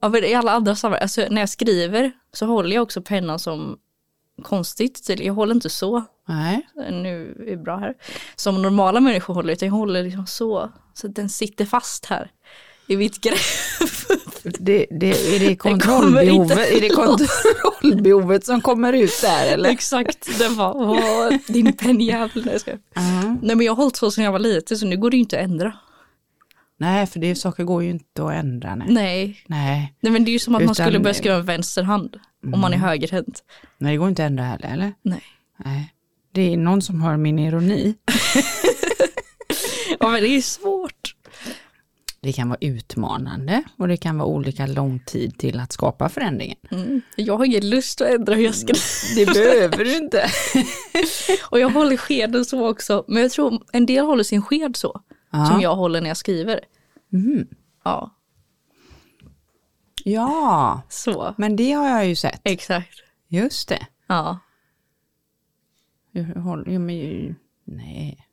Ja, men i alla andra sammanhang, alltså när jag skriver så håller jag också pennan som konstigt, jag håller inte så, Nej. nu är det bra här, som normala människor håller, utan jag håller liksom så, så att den sitter fast här i mitt grepp. Det, det, är det kontrollbehovet, är det kontrollbehovet som kommer ut där eller? Exakt, den var din pennjävel. Skojar. Ja. Nej men jag har hållit så sedan jag var liten så nu går det ju inte att ändra. Nej, för det, saker går ju inte att ändra. Nej. Nej, Nej. Nej men det är ju som att man Utan- skulle börja skriva med vänster hand om man är högerhänt. Nej, det går inte att ändra heller, eller? Nej. Nej. Det är någon som hör min ironi. Ja men det är svårt. Det kan vara utmanande och det kan vara olika lång tid till att skapa förändringen. Mm. Jag har ingen lust att ändra hur jag skriver. Det behöver du inte. Och jag håller skeden så också. Men jag tror en del håller sin sked så. Ja. Som jag håller när jag skriver. Mhm. Ja, Ja, så. men det har jag ju sett. Exakt. Just det. Ja. Jag håller, ja, men, ju- nej.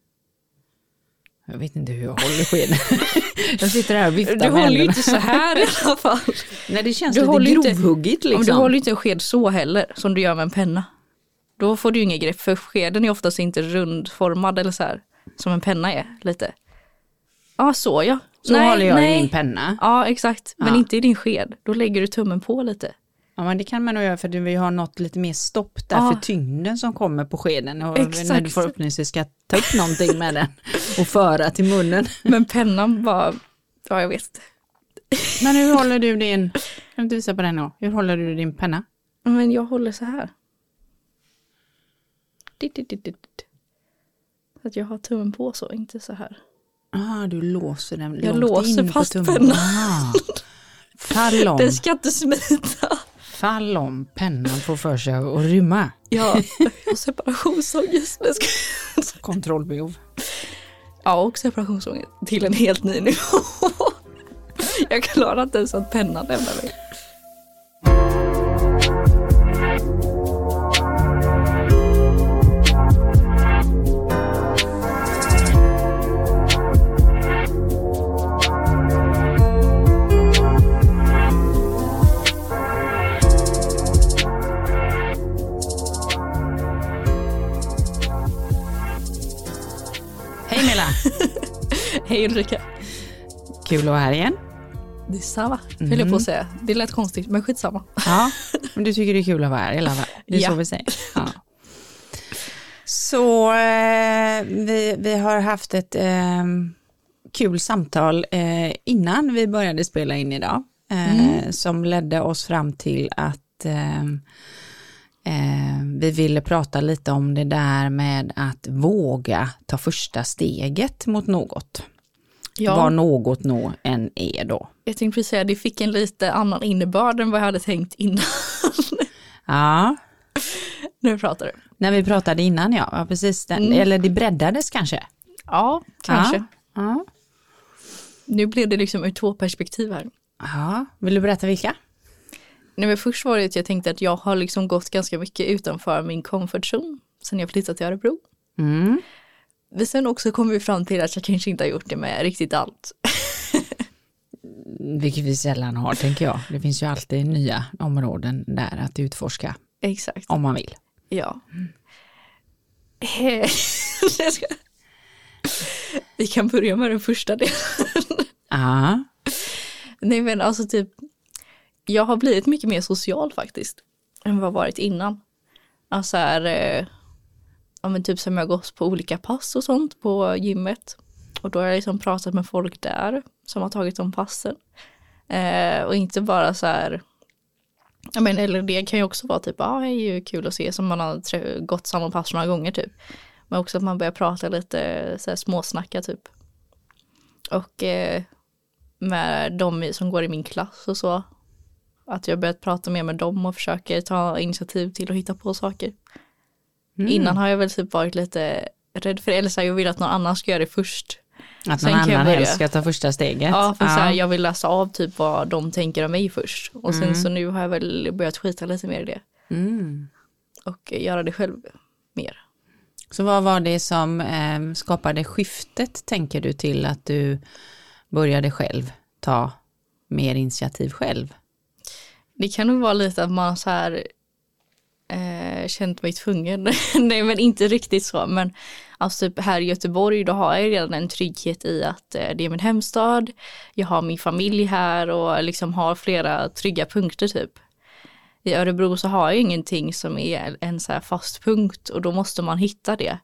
Jag vet inte hur jag håller skeden. jag sitter här och viftar Du med håller ju händerna. inte så här i alla fall. Nej, det känns Du lite ju inte- grovhuggigt Ja, liksom. Du håller ju inte en sked så heller som du gör med en penna. Då får du ju inget grepp för skeden är oftast inte rundformad eller så här. Som en penna är lite. Ja så ja. Så håller jag i min penna. Ja exakt, men Ja. inte i din sked. Då lägger du tummen på lite. Ja, men det kan man nog göra för att vi har något lite mer stopp där Ja. för tyngden som kommer på skeden. Och Exakt. när du förhoppningsvis ska ta upp någonting med den och föra till munnen. Men pennan bara, ja jag vet. Men hur håller du din, kan du inte visa på den då? Hur håller du din penna? Men jag håller så här. Så att jag har tummen på så, inte så här. Ah, du låser den Jag låser fast pennan. Ah. Fall om, Den ska inte smita. fall om pennan får för sig att rymma. Ja, har separationsångest. Kontrollbehov. Ja, och separationsångest till en helt ny nivå. Jag klarar inte ens att pennan lämnar mig. Hej Ulrika. Kul att vara här igen. Det är samma, höll jag på att säga. Det lät konstigt, men skitsamma. Ja, men du tycker det är kul att vara här i alla fall. Det är Ja. så vi säger. Ja. Så eh, vi, vi har haft ett eh, kul samtal eh, innan vi började spela in idag. Eh, Som ledde oss fram till att eh, eh, vi ville prata lite om det där med att våga ta första steget mot något. Ja, Vad något nå än är då. jag tänkte precis säga, det fick en lite annan innebörd än vad jag hade tänkt innan. Ja, nu pratar du. När vi pratade innan ja, ja precis. Den, Eller det breddades kanske. Ja, kanske. Ja. Nu blev det liksom ur två perspektiv här. ja. Vill du berätta vilka? Nej, men först var det att jag tänkte att jag har liksom gått ganska mycket utanför min comfort zone sen jag flyttade till Örebro. Mm. Men sen också kom vi fram till att jag kanske inte har gjort det med riktigt allt. Vilket vi sällan har tänker jag. Det finns ju alltid nya områden där att utforska Exakt. om man vill. Ja. Ska- Vi kan börja med den första delen. Ja, Nej men alltså typ, jag har blivit mycket mer social faktiskt. Än vad jag varit innan. Alltså här, eh, ja men typ som jag gått på olika pass och sånt på gymmet. Och då har jag liksom pratat med folk där som har tagit de passen. Eh, och inte bara så här, ja men eller det kan ju också vara typ, ja ah, det är ju kul att se som man har gått samma pass några gånger typ. Men också att man börjar prata lite, så här småsnacka typ. Och eh, med de som går i min klass och så. Att jag börjat prata mer med dem och försöker ta initiativ till att hitta på saker. Mm. Innan har jag väl typ varit lite rädd för här, jag vill att någon annan ska göra det först. att Sen någon jag annan helst ska ta första steget. Ja, för Så här, jag vill läsa av typ vad de tänker om mig först. Och sen Mm. så nu har jag väl börjat skita lite mer i det. Mm. Och göra det själv mer. Så vad var det som eh, skapade skiftet, tänker du, till att du började själv ta mer initiativ själv? Det kan nog vara lite att man så här eh, känt mig tvungen. Nej men inte riktigt så men alltså typ här i Göteborg då har jag redan en trygghet i att eh, det är min hemstad. Jag har min familj här och liksom har flera trygga punkter typ. I Örebro så har jag ingenting som är en så här fast punkt och då måste man hitta det.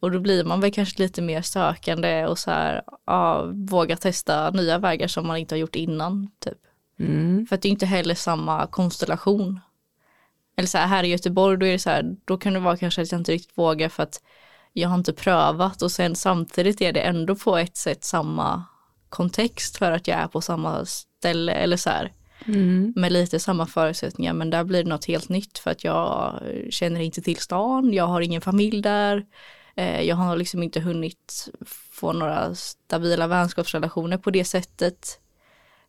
Och då blir man väl kanske lite mer sökande och så här, ja, våga testa nya vägar som man inte har gjort innan. Typ. Mm. För att det är inte heller samma konstellation. Eller så här, här i Göteborg då är det så här, då kan det vara kanske att jag inte riktigt vågar för att jag har inte prövat och sen samtidigt är det ändå på ett sätt samma kontext för att jag är på samma ställe eller så här. Mm. Med lite samma förutsättningar men där blir det något helt nytt för att jag känner inte till stan, jag har ingen familj där. Eh, Jag har liksom inte hunnit få några stabila vänskapsrelationer på det sättet.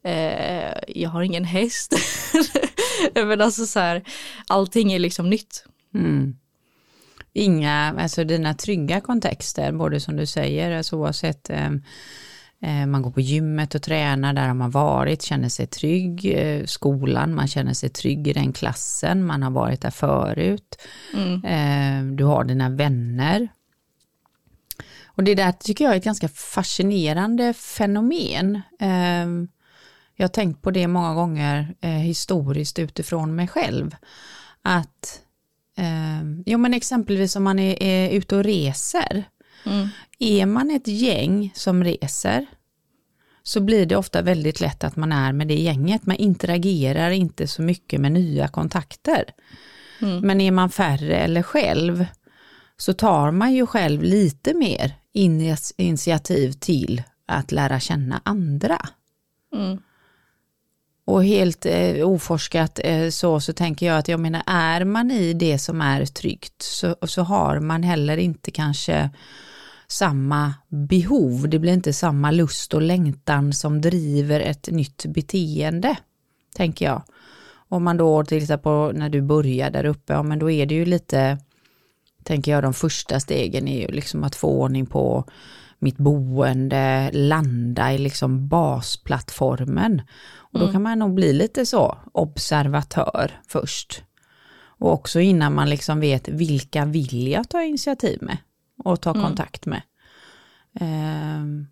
Eh, Jag har ingen häst. Men alltså så här, allting är liksom nytt. Mm. Inga, alltså dina trygga kontexter, både som du säger, alltså oavsett eh, eh, man går på gymmet och tränar, där har man varit, känner sig trygg, eh, skolan, man känner sig trygg i den klassen, man har varit där förut, Mm. eh, du har dina vänner. Och det där tycker jag är ett ganska fascinerande fenomen. Jag har tänkt på det många gånger eh, historiskt utifrån mig själv. Att, eh, jo men exempelvis om man är, är ute och reser. Mm. Är man ett gäng som reser så blir det ofta väldigt lätt att man är med det gänget. Man interagerar inte så mycket med nya kontakter. Mm. Men är man färre eller själv så tar man ju själv lite mer ini- initiativ till att lära känna andra. Mm. Och helt eh, oforskat eh, så, så tänker jag att jag menar, är man i det som är tryggt så, så har man heller inte kanske samma behov, det blir inte samma lust och längtan som driver ett nytt beteende, tänker jag. Om man då tittar på när du börjar där uppe, ja men då är det ju lite, tänker jag, de första stegen är ju liksom att få ordning på mitt boende, landa i liksom basplattformen. Och då kan man nog bli lite så observatör först. Och också innan man liksom vet vilka vill jag ta initiativ med och ta kontakt med. Ehm,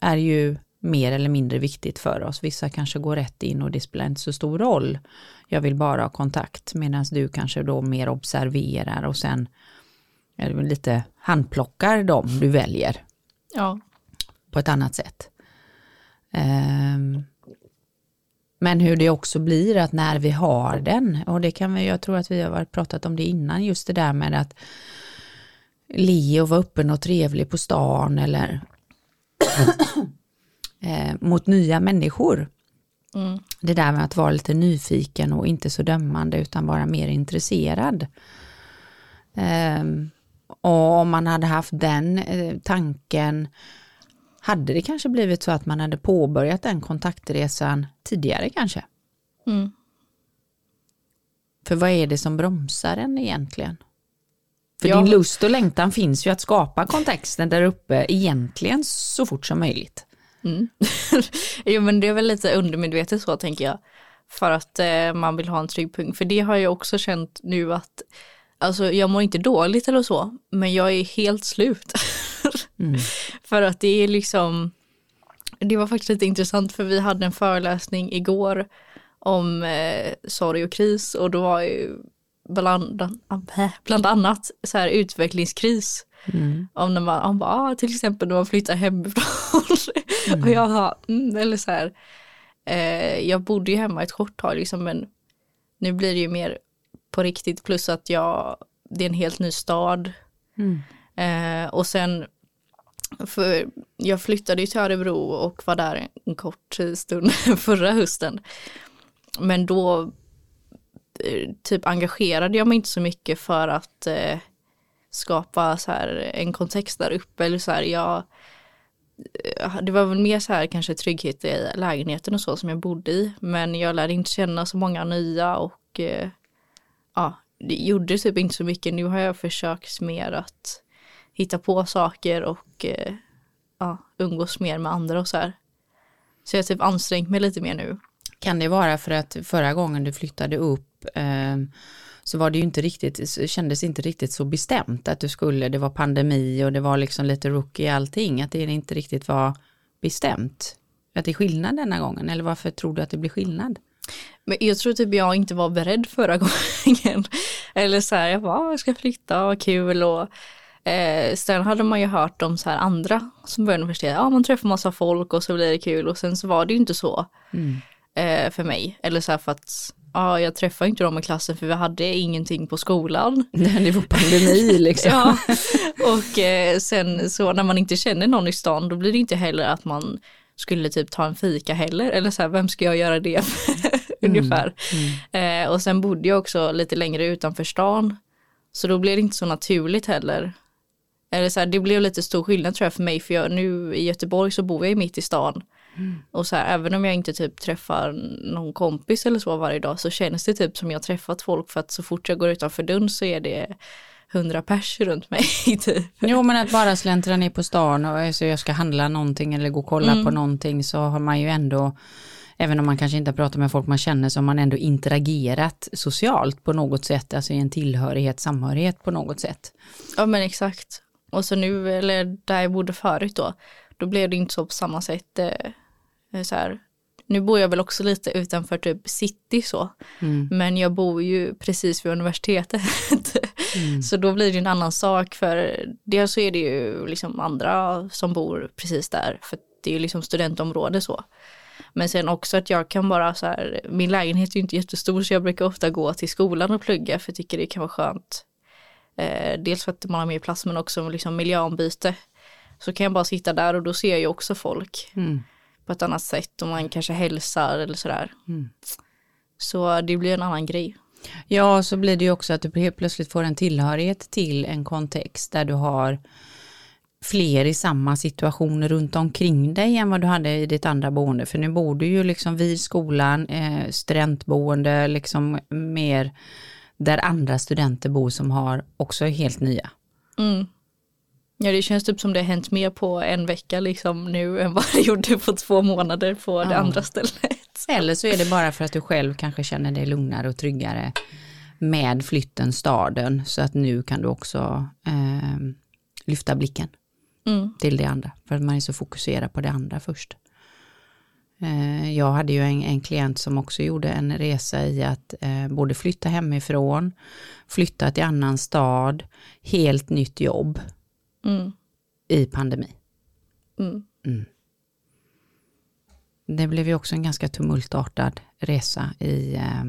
är ju mer eller mindre viktigt för oss. Vissa kanske går rätt in och det spelar inte så stor roll. Jag vill bara ha kontakt medan du kanske då mer observerar och sen lite handplockar dem du väljer Ja. på ett annat sätt. Ehm, men hur det också blir att när vi har den, och det kan vi, jag tror att vi har pratat om det innan, just det där med att le och vara öppen och trevlig på stan eller eh, mot nya människor. Mm. Det där med att vara lite nyfiken och inte så dömande utan bara mer intresserad. Ehm, och om man hade haft den eh, tanken, hade det kanske blivit så att man hade påbörjat den kontaktresan tidigare kanske? Mm. För vad är det som bromsar en egentligen? För Ja. din lust och längtan finns ju att skapa kontexten där uppe egentligen så fort som möjligt. Mm. jo men det är väl lite undermedvetet så tänker jag. För att eh, man vill ha en trygg punkt. För det har jag också känt nu att, alltså jag mår inte dåligt eller så, men jag är helt slut. Mm. för att det är liksom, det var faktiskt lite intressant för vi hade en föreläsning igår om eh, sorg och kris och då var ju bland, bland annat så här utvecklingskris. Mm. Om när man, bara, ah, till exempel när man flyttar hemifrån. och jag bara, mm, eller så här, eh, jag bodde ju hemma ett kort tag liksom, men nu blir det ju mer på riktigt plus att jag, det är en helt ny stad. Mm. Eh, och sen, för jag flyttade ju till Örebro och var där en kort stund förra hösten. Men då eh, typ engagerade jag mig inte så mycket för att eh, skapa så här en kontext där uppe eller så här jag eh, det var väl mer så här kanske trygghet i lägenheten och så som jag bodde i men jag lärde inte känna så många nya och eh, ja det gjorde typ inte så mycket nu har jag försökt mer att hitta på saker och eh, ja, umgås mer med andra och så här så jag har typ ansträngt mig lite mer nu Kan det vara för att förra gången du flyttade upp eh, så var det ju inte riktigt, kändes inte riktigt så bestämt att du skulle, det var pandemi och det var liksom lite rookie allting, att det inte riktigt var bestämt. Att det är skillnad denna gången, eller varför tror du att det blir skillnad? Men jag tror typ jag inte var beredd förra gången. Eller så här, jag bara, jag ska flytta, vad kul och eh, sen hade man ju hört om så här andra som började universitetet, ja man träffar massa folk och så blir det kul och sen så var det ju inte så mm. eh, för mig. Eller så här för att ja, jag träffade inte dem i klassen för vi hade ingenting på skolan. det var pandemi liksom. ja, och eh, sen så när man inte känner någon i stan då blir det inte heller att man skulle typ ta en fika heller eller så här, vem ska jag göra det ungefär. Mm. Mm. Eh, och sen bodde jag också lite längre utanför stan så då blev det inte så naturligt heller. Eller så här, det blev lite stor skillnad tror jag för mig för jag, nu i Göteborg så bor jag mitt i stan. Mm. Och så här, även om jag inte typ träffar någon kompis eller så varje dag så känns det typ som jag träffat folk för att så fort jag går utanför dörren så är det hundra pers runt mig. Typ. Jo men att bara släntra ner på stan och så alltså, jag ska handla någonting eller gå och kolla mm. på någonting så har man ju ändå Även om man kanske inte pratar med folk man känner så har man ändå interagerat socialt på något sätt, alltså i en tillhörighet, samhörighet på något sätt. Ja men exakt. Och så nu, eller där jag bodde förut då, då blev det inte så på samma sätt. Eh, så här. Nu bor jag väl också lite utanför typ city så, mm. men jag bor ju precis vid universitetet. mm. Så då blir det en annan sak för dels så är det ju liksom andra som bor precis där, för det är ju liksom studentområde så. Men sen också att jag kan bara så här, min lägenhet är ju inte jättestor så jag brukar ofta gå till skolan och plugga för jag tycker det kan vara skönt. Eh, dels för att man har mer plats men också liksom miljöombyte. Så kan jag bara sitta där och då ser jag ju också folk mm. På ett annat sätt och man kanske hälsar eller sådär. Mm. Så det blir en annan grej. Ja, så blir det ju också att du helt plötsligt får en tillhörighet till en kontext där du har fler i samma situation runt omkring dig än vad du hade i ditt andra boende. För nu bor du ju liksom vid skolan, eh, studentboende, liksom mer där andra studenter bor som har också helt nya. Mm. Ja det känns typ som det har hänt mer på en vecka liksom nu än vad det gjorde på två månader på ja. det andra stället. Eller så är det bara för att du själv kanske känner dig lugnare och tryggare med flytten, staden, så att nu kan du också eh, lyfta blicken mm. till det andra, för att man är så fokuserad på det andra först. Eh, jag hade ju en, en, klient som också gjorde en resa i att eh, både flytta hemifrån, flytta till annan stad, helt nytt jobb mm. i pandemi. Mm. Mm. Det blev ju också en ganska tumultartad resa i, eh,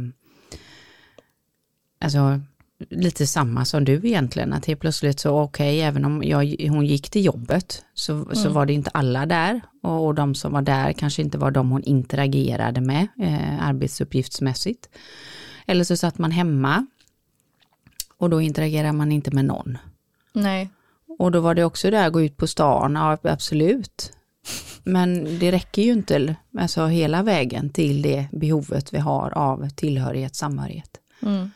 alltså lite samma som du egentligen, att helt plötsligt så okej, okay, även om jag, hon gick till jobbet så, mm. så var det inte alla där och, och, de som var där kanske inte var de hon interagerade med eh, arbetsuppgiftsmässigt. Eller så satt man hemma och då interagerar man inte med någon. Nej. Och då var det också där, gå ut på stan, ja absolut. Men det räcker ju inte alltså, hela vägen till det behovet vi har av tillhörighet, samhörighet. Mm.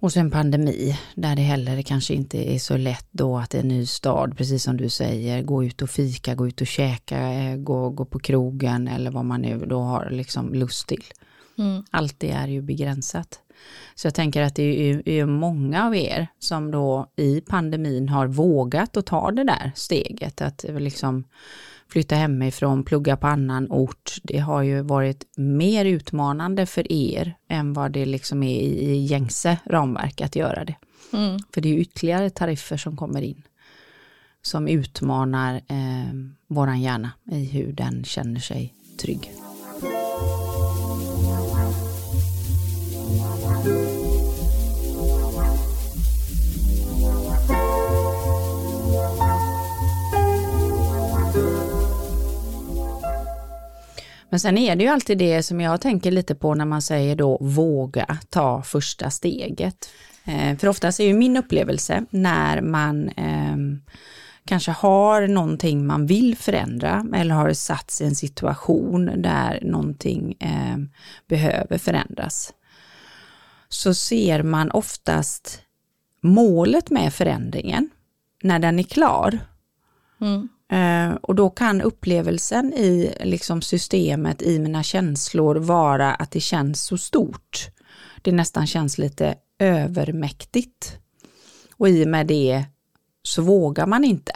Och sen pandemi, där det heller kanske inte är så lätt då att det en ny stad, precis som du säger, gå ut och fika, gå ut och käka, eh, gå, gå på krogen eller vad man nu då har liksom lust till. Mm. Allt det är ju begränsat. Så jag tänker att det är, är många av er som då i pandemin har vågat att ta det där steget, att liksom flytta hemifrån, plugga på annan ort. Det har ju varit mer utmanande för er än vad det liksom är i, i gängse ramverk att göra det. Mm. För det är ytterligare tariffer som kommer in som utmanar eh, våran hjärna i hur den känner sig trygg. Men sen är det ju alltid det som jag tänker lite på när man säger då våga ta första steget. Eh, för oftast är ju min upplevelse när man eh, kanske har någonting man vill förändra eller har satts i en situation där någonting eh, behöver förändras. Så ser man oftast målet med förändringen när den är klar. Mm. Eh, och då kan upplevelsen i liksom systemet, i mina känslor vara att det känns så stort. Det nästan känns lite övermäktigt. Och i och med det så vågar man inte.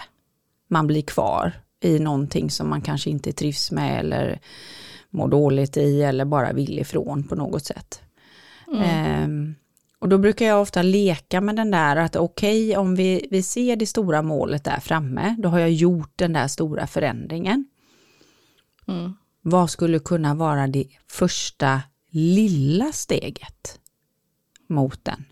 Man blir kvar i någonting som man kanske inte trivs med eller mår dåligt i eller bara vill ifrån på något sätt. Mm. Eh, och då brukar jag ofta leka med den där att okej, okay, om vi, vi ser det stora målet där framme, då har jag gjort den där stora förändringen. Mm. Vad skulle kunna vara det första lilla steget mot den?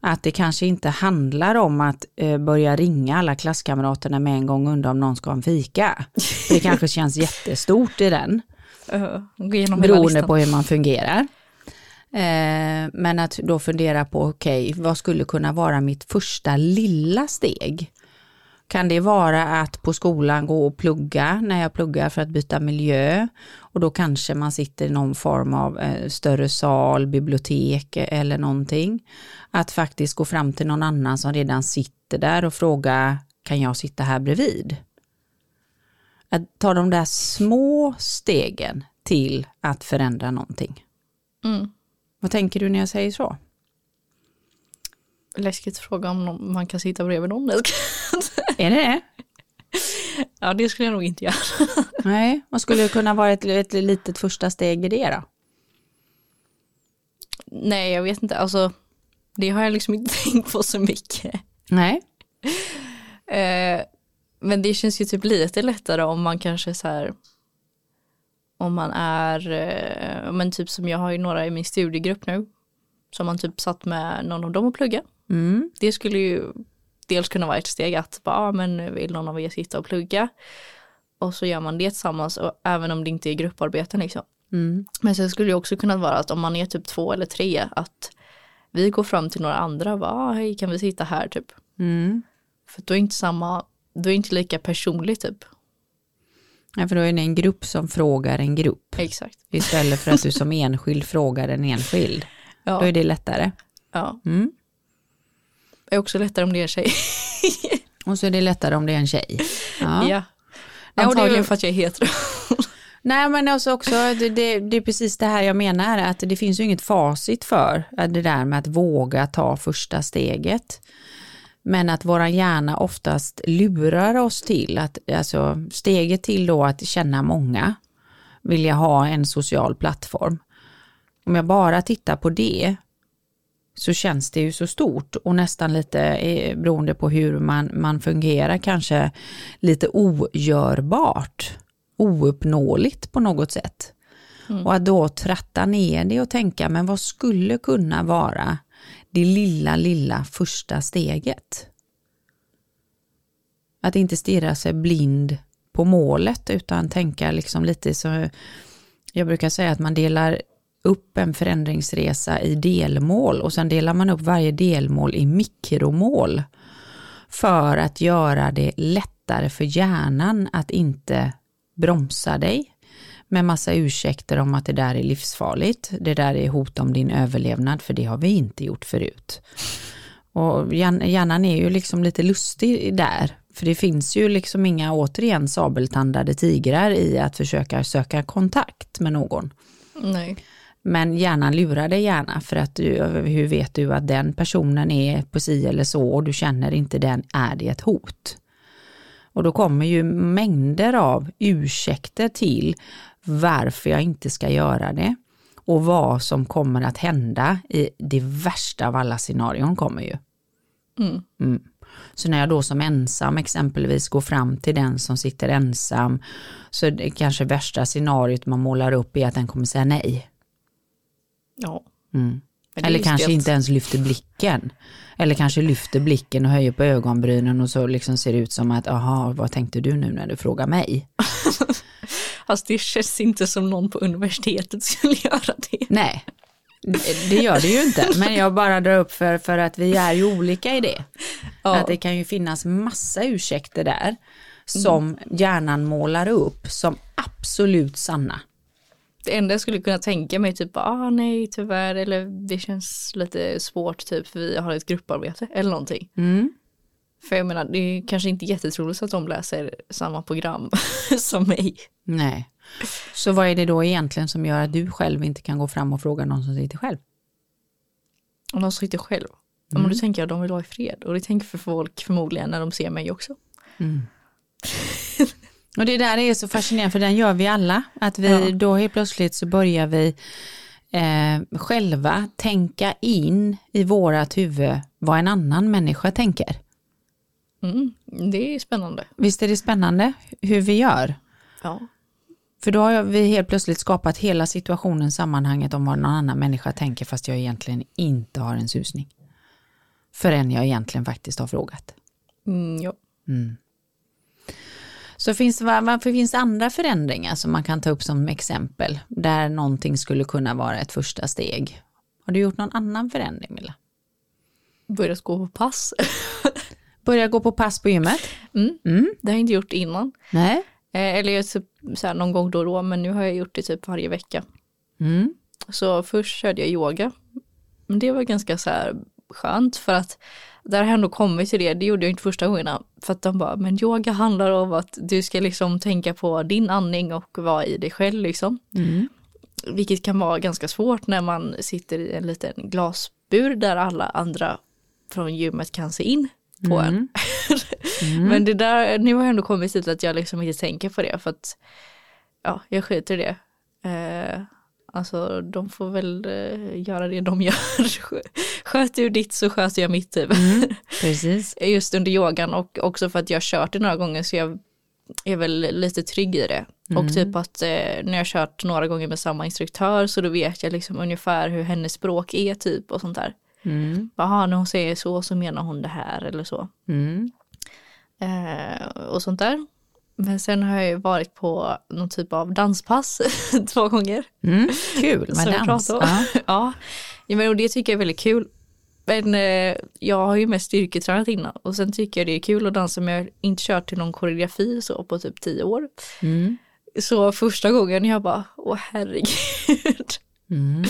Att det kanske inte handlar om att eh, börja ringa alla klasskamraterna med en gång och undra om någon ska ha en fika. Det kanske känns jättestort i den. Uh, beroende på hur man fungerar. Eh, men att då fundera på, okej, okay, vad skulle kunna vara mitt första lilla steg? Kan det vara att på skolan gå och plugga när jag pluggar för att byta miljö och då kanske man sitter i någon form av eh, större sal, bibliotek eller någonting. Att faktiskt gå fram till någon annan som redan sitter där och fråga kan jag sitta här bredvid? Att ta de där små stegen till att förändra någonting. Mm. Vad tänker du när jag säger så? Läskigt fråga om man kan sitta bredvid någon. Är det det? Ja, det skulle jag nog inte göra. Nej, vad skulle kunna vara ett, ett litet första steg i det då? Nej, jag vet inte. Alltså, det har jag liksom inte tänkt på så mycket. Nej. Eh, men det känns ju typ lite lättare om man kanske så här om man är, eh, men typ som jag har ju några i min studiegrupp nu, som man typ satt med någon av dem och plugga. Mm. Det skulle ju dels kunna vara ett steg att bara, men vill någon av er sitta och plugga? Och så gör man det tillsammans, och även om det inte är grupparbeten liksom. Mm. Men sen skulle det också kunna vara att om man är typ två eller tre, att vi går fram till några andra och bara, ah, hej kan vi sitta här typ. Mm. För då är inte samma, då är inte lika personligt typ. Ja, för då är det en grupp som frågar en grupp. Exakt. Istället för att du som enskild frågar en enskild. Ja. Då är det lättare. Ja. Mm. Det är också lättare om det är en tjej. Och så är det lättare om det är en tjej. Ja. ja. Antagligen för att jag är hetero. Nej men alltså också, det, det, det, är precis det här jag menar, att det finns ju inget facit för det där med att våga ta första steget. Men att våran hjärna oftast lurar oss till att, alltså steget till då att känna många, vill jag ha en social plattform. Om jag bara tittar på det så känns det ju så stort och nästan lite eh, beroende på hur man, man fungerar kanske lite ogörbart, ouppnåeligt på något sätt. Mm. Och att då tratta ner det och tänka, men vad skulle kunna vara det lilla, lilla första steget. Att inte stirra sig blind på målet utan tänka liksom lite så, jag brukar säga att man delar upp en förändringsresa i delmål och sen delar man upp varje delmål i mikromål för att göra det lättare för hjärnan att inte bromsa dig med massa ursäkter om att det där är livsfarligt, det där är hot om din överlevnad, för det har vi inte gjort förut. Och hjärnan är ju liksom lite lustig där, för det finns ju liksom inga återigen sabeltandade tigrar i att försöka söka kontakt med någon. Nej. Men hjärnan lurar dig gärna för att du, hur vet du att den personen är på si eller så och du känner inte den, är det ett hot? Och då kommer ju mängder av ursäkter till varför jag inte ska göra det och vad som kommer att hända i det värsta av alla scenarion kommer ju. Mm. Mm. Så när jag då som ensam exempelvis går fram till den som sitter ensam så det kanske värsta scenariot man målar upp är att den kommer säga nej. Ja. Mm. Eller kanske inte ens lyfter blicken. Eller kanske lyfter blicken och höjer på ögonbrynen och så liksom ser det ut som att, aha, vad tänkte du nu när du frågar mig? Alltså det känns inte som någon på universitetet skulle göra det. Nej, det gör det ju inte, men jag bara drar upp för, för att vi är ju olika i det. Ja. Att det kan ju finnas massa ursäkter där som mm. hjärnan målar upp som absolut sanna. Det enda jag skulle kunna tänka mig typ, ah nej tyvärr, eller det känns lite svårt typ för vi har ett grupparbete eller någonting. Mm. För jag menar, det är kanske inte jättetroligt att de läser samma program som mig. Nej. Så vad är det då egentligen som gör att du själv inte kan gå fram och fråga någon som sitter själv? Och de sitter själv. Mm. Men då tänker jag att de vill vara i fred. Och det tänker för folk förmodligen när de ser mig också. Mm. och det där är så fascinerande för den gör vi alla. Att vi ja. då helt plötsligt så börjar vi eh, själva tänka in i vårat huvud vad en annan människa tänker. Mm, det är spännande. Visst är det spännande hur vi gör? Ja. För då har vi helt plötsligt skapat hela situationen, sammanhanget om vad någon annan människa tänker fast jag egentligen inte har en susning. Förrän jag egentligen faktiskt har frågat. Mm, ja. Mm. Så finns, varför finns det andra förändringar som man kan ta upp som exempel där någonting skulle kunna vara ett första steg? Har du gjort någon annan förändring Milla? Börjat gå på pass. Börjat gå på pass på gymmet? Mm. Mm. Det har jag inte gjort innan. Nej. Eh, eller typ så här någon gång då och då, men nu har jag gjort det typ varje vecka. Mm. Så först körde jag yoga. Men det var ganska så här skönt för att där har jag ändå kommit till det, det gjorde jag inte första gångerna. För att de bara, men yoga handlar om att du ska liksom tänka på din andning och vara i dig själv liksom. Mm. Vilket kan vara ganska svårt när man sitter i en liten glasbur där alla andra från gymmet kan se in på Mm. en. Mm. Men det där, nu har jag ändå kommit dit att jag liksom inte tänker på det för att ja, jag skiter i det. Eh, alltså de får väl eh, göra det de gör. Sköter du ditt så sköter jag mitt typ. Mm. Precis. Just under yogan och också för att jag kört det några gånger så jag är väl lite trygg i det. Mm. Och typ att eh, när jag kört några gånger med samma instruktör så då vet jag liksom ungefär hur hennes språk är typ och sånt där. Mm. Jaha, när hon säger så så menar hon det här eller så. Mm. Eh, och sånt där. Men sen har jag ju varit på någon typ av danspass två gånger. Mm. Kul med dans. Ja. ja, ja men och det tycker jag är väldigt kul. Men eh, jag har ju mest styrketränat innan och sen tycker jag det är kul att dansa men jag har inte kört till någon koreografi så på typ tio år. Mm. Så första gången jag bara, åh herregud. Mm.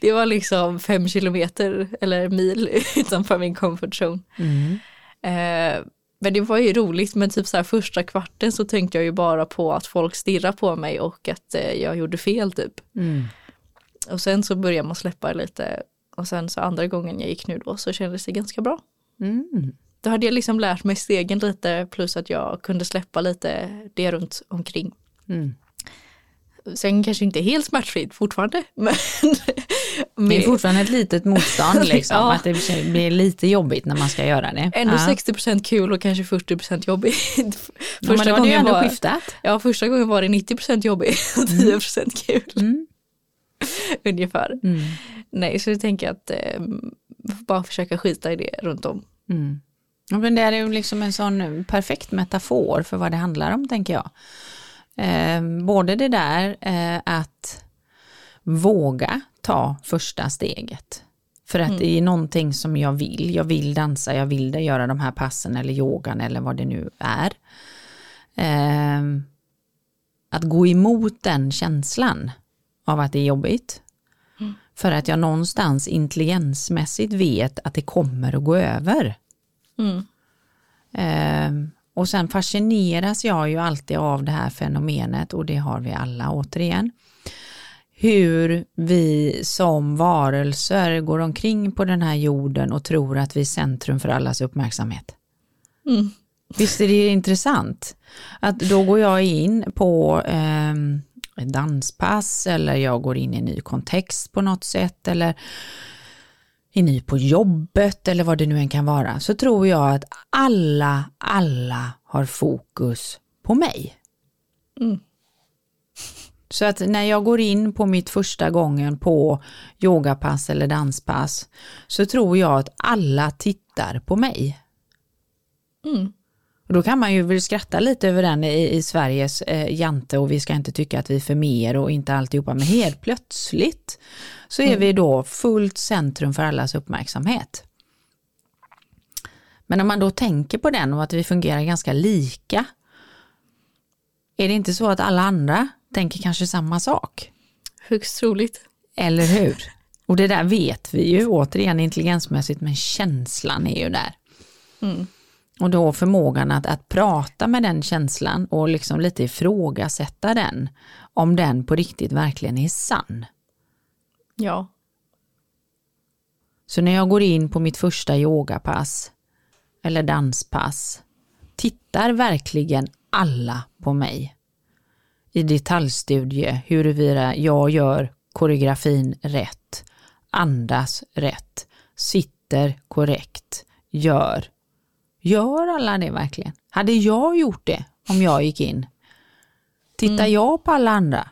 Det var liksom fem kilometer eller mil utanför min comfort zone. Mm. Eh, men det var ju roligt, men typ så här första kvarten så tänkte jag ju bara på att folk stirrar på mig och att eh, jag gjorde fel typ. Mm. Och sen så började man släppa lite och sen så andra gången jag gick nu då så kändes det ganska bra. Mm. Då hade jag liksom lärt mig stegen lite plus att jag kunde släppa lite det runt omkring. Mm. Sen kanske inte helt smärtfritt fortfarande, men Det är fortfarande ett litet motstånd liksom, Ja. att det blir lite jobbigt när man ska göra det. ändå ja. 60% kul och kanske 40% jobbigt. Ja, men då har det ju ändå var, skiftat. ja, första gången var det 90% jobbigt och 10% kul. Mm. Ungefär. Mm. Nej, så jag tänker att eh, bara försöka skita i det runt om. Mm. Men det är ju liksom en sån perfekt metafor för vad det handlar om tänker jag. Eh, både det där eh, att våga ta första steget. För att det är någonting som jag vill. Jag vill dansa, jag vill det, göra de här passen eller yogan eller vad det nu är. Eh, att gå emot den känslan av att det är jobbigt. För att jag någonstans intelligensmässigt vet att det kommer att gå över. Mm. Och sen fascineras jag ju alltid av det här fenomenet och det har vi alla återigen. Hur vi som varelser går omkring på den här jorden och tror att vi är centrum för allas uppmärksamhet. Mm. Visst är det intressant? Att då går jag in på ett danspass eller jag går in i en ny kontext på något sätt eller är ny på jobbet eller vad det nu än kan vara, så tror jag att alla, alla har fokus på mig. Mm. Så att när jag går in på mitt första gången på yogapass eller danspass så tror jag att alla tittar på mig. Mm. Och då kan man ju väl skratta lite över den i, i Sveriges eh, jante och vi ska inte tycka att vi är för mer och inte alltihopa, men helt plötsligt så är vi då fullt centrum för allas uppmärksamhet. Men om man då tänker på den och att vi fungerar ganska lika, är det inte så att alla andra tänker kanske samma sak? Högst troligt. Eller hur? Och det där vet vi ju återigen intelligensmässigt, men känslan är ju där. Mm. Och då förmågan att, att prata med den känslan och liksom lite ifrågasätta den, om den på riktigt verkligen är sann. Ja. Så när jag går in på mitt första yogapass eller danspass, tittar verkligen alla på mig i detaljstudie huruvida jag gör koreografin rätt, andas rätt, sitter korrekt, gör. Gör alla det verkligen? Hade jag gjort det om jag gick in? Tittar mm. jag på alla andra?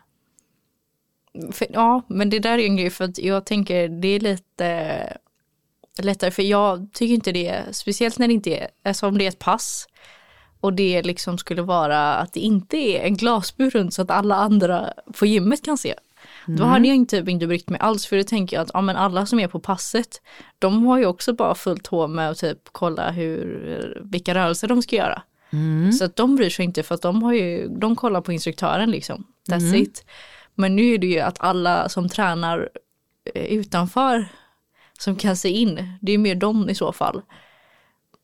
För, ja, men det där är en grej för att jag tänker det är lite lättare för jag tycker inte det, speciellt när det inte är, alltså om det är ett pass och det liksom skulle vara att det inte är en glasbur runt så att alla andra på gymmet kan se. Mm. Då hade jag typ inte brytt mig alls för det tänker jag att ja, men alla som är på passet de har ju också bara fullt hår med att typ kolla hur, vilka rörelser de ska göra. Mm. Så att de bryr sig inte för att de har ju, de kollar på instruktören liksom. That's mm. it. Men nu är det ju att alla som tränar eh, utanför som kan se in, det är mer dem i så fall.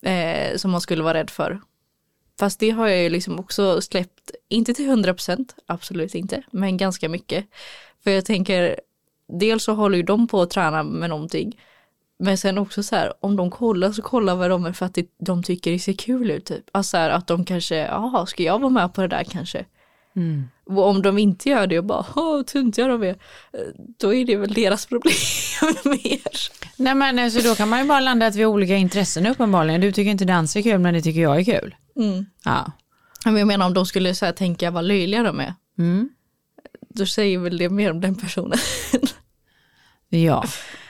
Eh, som man skulle vara rädd för. Fast det har jag ju liksom också släppt, inte till 100 procent, absolut inte, men ganska mycket. För jag tänker, dels så håller ju de på att träna med någonting. Men sen också så här, om de kollar så kollar vad de är för att de tycker det ser kul ut typ. Alltså här, att de kanske, jaha, ska jag vara med på det där kanske? Mm. Och om de inte gör det och bara, åh töntiga de är, då är det väl deras problem mer. Nej men alltså, då kan man ju bara landa att vi har olika intressen uppenbarligen. Du tycker inte dans är kul men det tycker jag är kul. Mm. Ja. Men jag menar om de skulle så här, tänka vad löjliga de är. Mm. Då säger väl det mer om den personen. ja,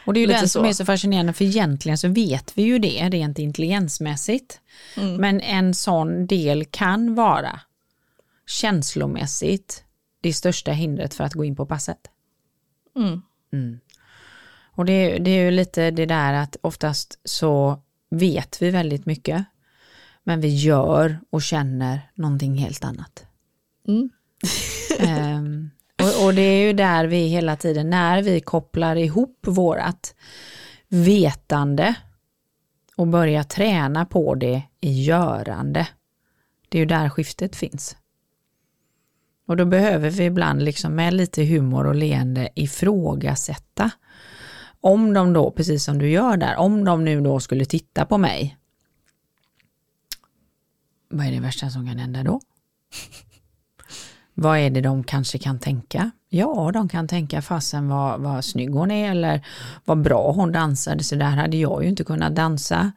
och det är ju Lite den som är så fascinerande för egentligen så vet vi ju det rent intelligensmässigt. Mm. Men en sån del kan vara känslomässigt det största hindret för att gå in på passet. Mm. Mm. Och det, det, är ju lite det där att oftast så vet vi väldigt mycket men vi gör och känner någonting helt annat. Mm. um, och, och, det är ju där vi hela tiden, när vi kopplar ihop vårat vetande och börjar träna på det i görande. Det är ju där skiftet finns. Och då behöver vi ibland liksom med lite humor och leende ifrågasätta. Om de då, precis som du gör där, om de nu då skulle titta på mig. Vad är det värsta som kan hända då? Vad är det de kanske kan tänka? Ja, de kan tänka fasen vad, vad snygg hon är eller vad bra hon dansade, så där hade jag ju inte kunnat dansa.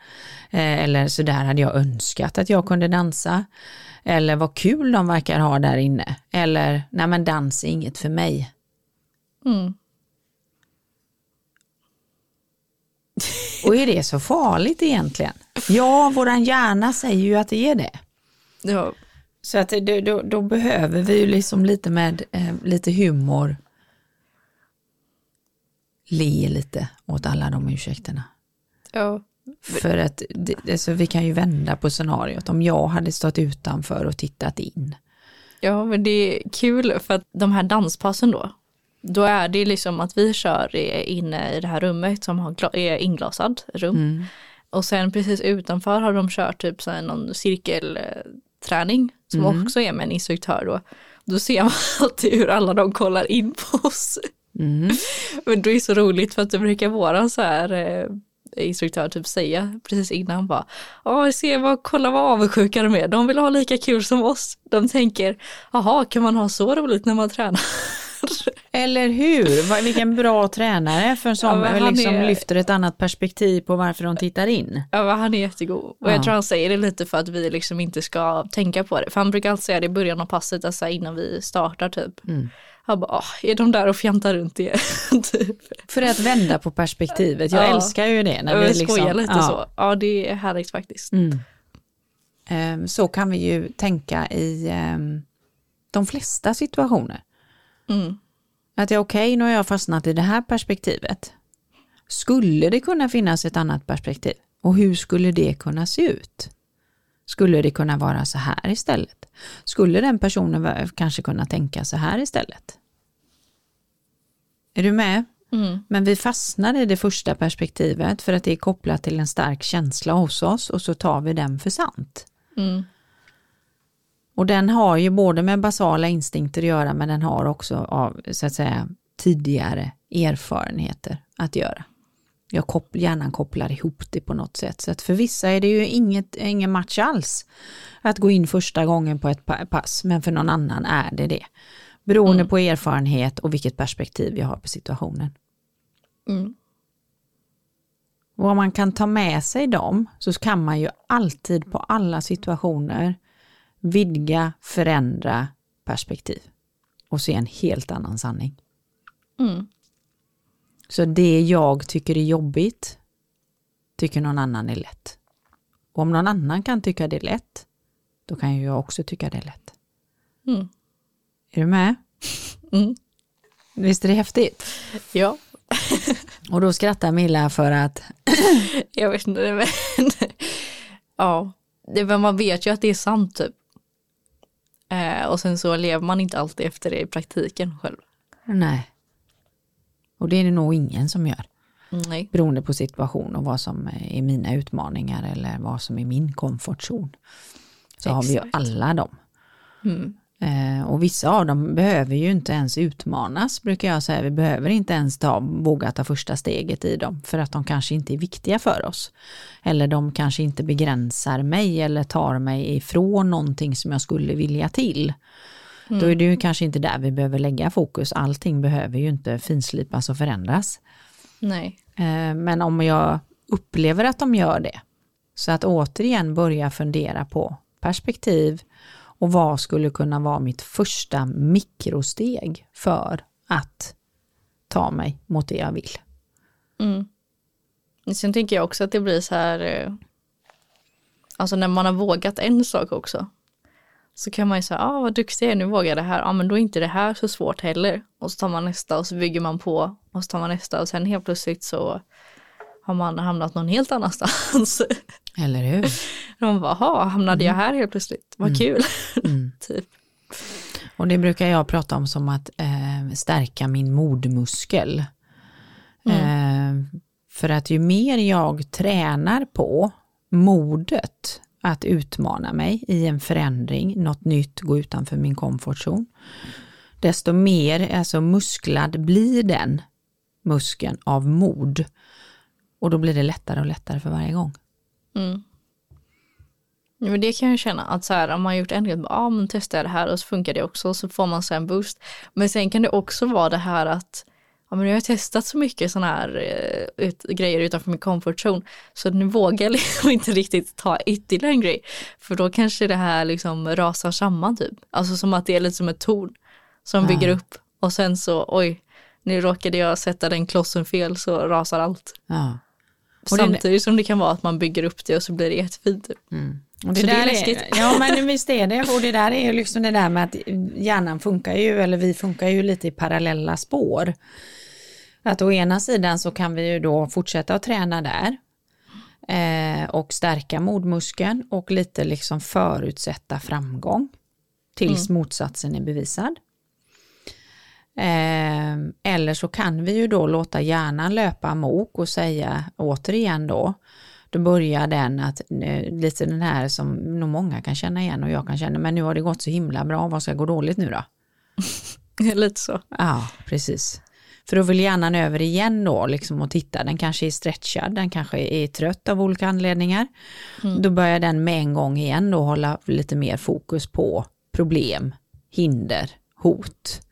Eh, eller så där hade jag önskat att jag kunde dansa. Eller vad kul de verkar ha där inne. Eller, nej men dans är inget för mig. Mm. Och är det så farligt egentligen? Ja, våran hjärna säger ju att det är det. Ja. Så att då, då, då behöver vi ju liksom lite med eh, lite humor le lite åt alla de ursäkterna. Ja. För att alltså, vi kan ju vända på scenariot om jag hade stått utanför och tittat in. Ja men det är kul för att de här danspassen då, då är det liksom att vi kör inne i det här rummet som har, är inglasad rum. Mm. Och sen precis utanför har de kört typ så någon cirkelträning som mm. också är med en instruktör då. Då ser man alltid hur alla de kollar in på oss. Mm. Men det är så roligt för att det brukar vara så här eh, instruktör typ säga precis innan bara, ja se vad, kolla vad avundsjuka de är, de vill ha lika kul som oss. De tänker, jaha kan man ha så roligt när man tränar? Eller hur, vilken bra tränare för som ja, liksom är... lyfter ett annat perspektiv på varför de tittar in. Ja han är jättegod och ja. jag tror han säger det lite för att vi liksom inte ska tänka på det. För han brukar alltid säga det i början av passet, alltså innan vi startar typ. Mm. Han bara, är de där och fjantar runt det? typ. För att vända på perspektivet, jag ja. älskar ju det. När vi liksom, skojar lite ja. så. Ja, det är härligt faktiskt. Mm. Um, så kan vi ju tänka i um, de flesta situationer. Mm. Att det är okej, okay, nu har jag fastnat i det här perspektivet. Skulle det kunna finnas ett annat perspektiv? Och hur skulle det kunna se ut? Skulle det kunna vara så här istället? Skulle den personen kanske kunna tänka så här istället? Är du med? Mm. Men vi fastnar i det första perspektivet för att det är kopplat till en stark känsla hos oss och så tar vi den för sant. Mm. Och den har ju både med basala instinkter att göra men den har också av så att säga tidigare erfarenheter att göra. Jag kopp, hjärnan kopplar ihop det på något sätt. Så att för vissa är det ju inget, ingen match alls att gå in första gången på ett pass, men för någon annan är det det. Beroende Mm. på erfarenhet och vilket perspektiv jag har på situationen. Mm. Och om man kan ta med sig dem så kan man ju alltid på alla situationer vidga, förändra perspektiv och se en helt annan sanning. Mm. Så det jag tycker är jobbigt tycker någon annan är lätt. Och om någon annan kan tycka det är lätt, då kan ju jag också tycka det är lätt. Mm. Är du med? Mm. Visst är det häftigt? Ja, Och då skrattar Milla för att, jag vet inte. Men ja, det, men man vet ju att det är sant typ. Eh, och sen så lever man inte alltid efter det i praktiken själv. nej. Och det är det nog ingen som gör. Nej. beroende på situation och vad som är mina utmaningar eller vad som är min komfortzon. Så har vi ju Exakt. alla dem. Mm. Eh, och vissa av dem behöver ju inte ens utmanas, brukar jag säga. Vi behöver inte ens ta, våga ta första steget i dem, för att de kanske inte är viktiga för oss. Eller de kanske inte begränsar mig eller tar mig ifrån någonting som jag skulle vilja till. Då är det ju kanske inte där vi behöver lägga fokus. Allting behöver ju inte finslipas och förändras. Nej. Eh, Men om jag upplever att de gör det, så att återigen börja fundera på perspektiv och vad skulle kunna vara mitt första mikrosteg för att ta mig mot det jag vill. Mm. Sen tänker jag också att det blir så här, eh, alltså när man har vågat en sak också, så kan man ju säga, ah vad duktig jag är, nu vågar jag det här, ja ah, men då är inte det här så svårt heller. Och så tar man nästa och så bygger man på och så tar man nästa och sen helt plötsligt så har man hamnat någon helt annanstans. Eller hur? Man bara, "Jaha, hamnade jag här helt plötsligt, vad kul. Mm. typ. Och det brukar jag prata om som att eh, stärka min modmuskel. Eh, för att ju mer jag tränar på modet att utmana mig i en förändring, något nytt, gå utanför min komfortzon, desto mer alltså musklad blir den muskeln av mod. Och då blir det lättare och lättare för varje gång. Mm. Ja, men det kan jag känna att så här, om man har gjort en grej, ja ah, men testar jag det här och så funkar det också så får man sen boost. Men sen kan det också vara det här att ja, men nu har jag testat så mycket sådana här eh, ut, grejer utanför min comfort zone så nu vågar jag liksom inte riktigt ta ytterligare en grej. För då kanske det här liksom rasar samman typ. Alltså som att det är lite som ett torn som Ja. bygger upp och sen så oj, nu råkade jag sätta den klossen fel så rasar allt. Ja. Och det- Samtidigt som det kan vara att man bygger upp det och så blir det jättefint. Typ. Mm. Och det Så det är där läskigt. ja men visst är det. Och det där är ju liksom det där med att hjärnan funkar ju, eller vi funkar ju lite i parallella spår. Att å ena sidan så kan vi ju då fortsätta att träna där. Eh, och stärka modmuskeln och lite liksom förutsätta framgång. Tills motsatsen är bevisad. Eh, eller så kan vi ju då låta hjärnan löpa amok och säga återigen då, då börjar den att, eh, lite den här som nog många kan känna igen och jag kan känna, men nu har det gått så himla bra, vad ska gå dåligt nu då? Lite så. Ja, precis. För då vill hjärnan över igen då, liksom och titta, den kanske är stretchad, den kanske är trött av olika anledningar. Då börjar den med en gång igen då hålla lite mer fokus på problem, hinder, hot.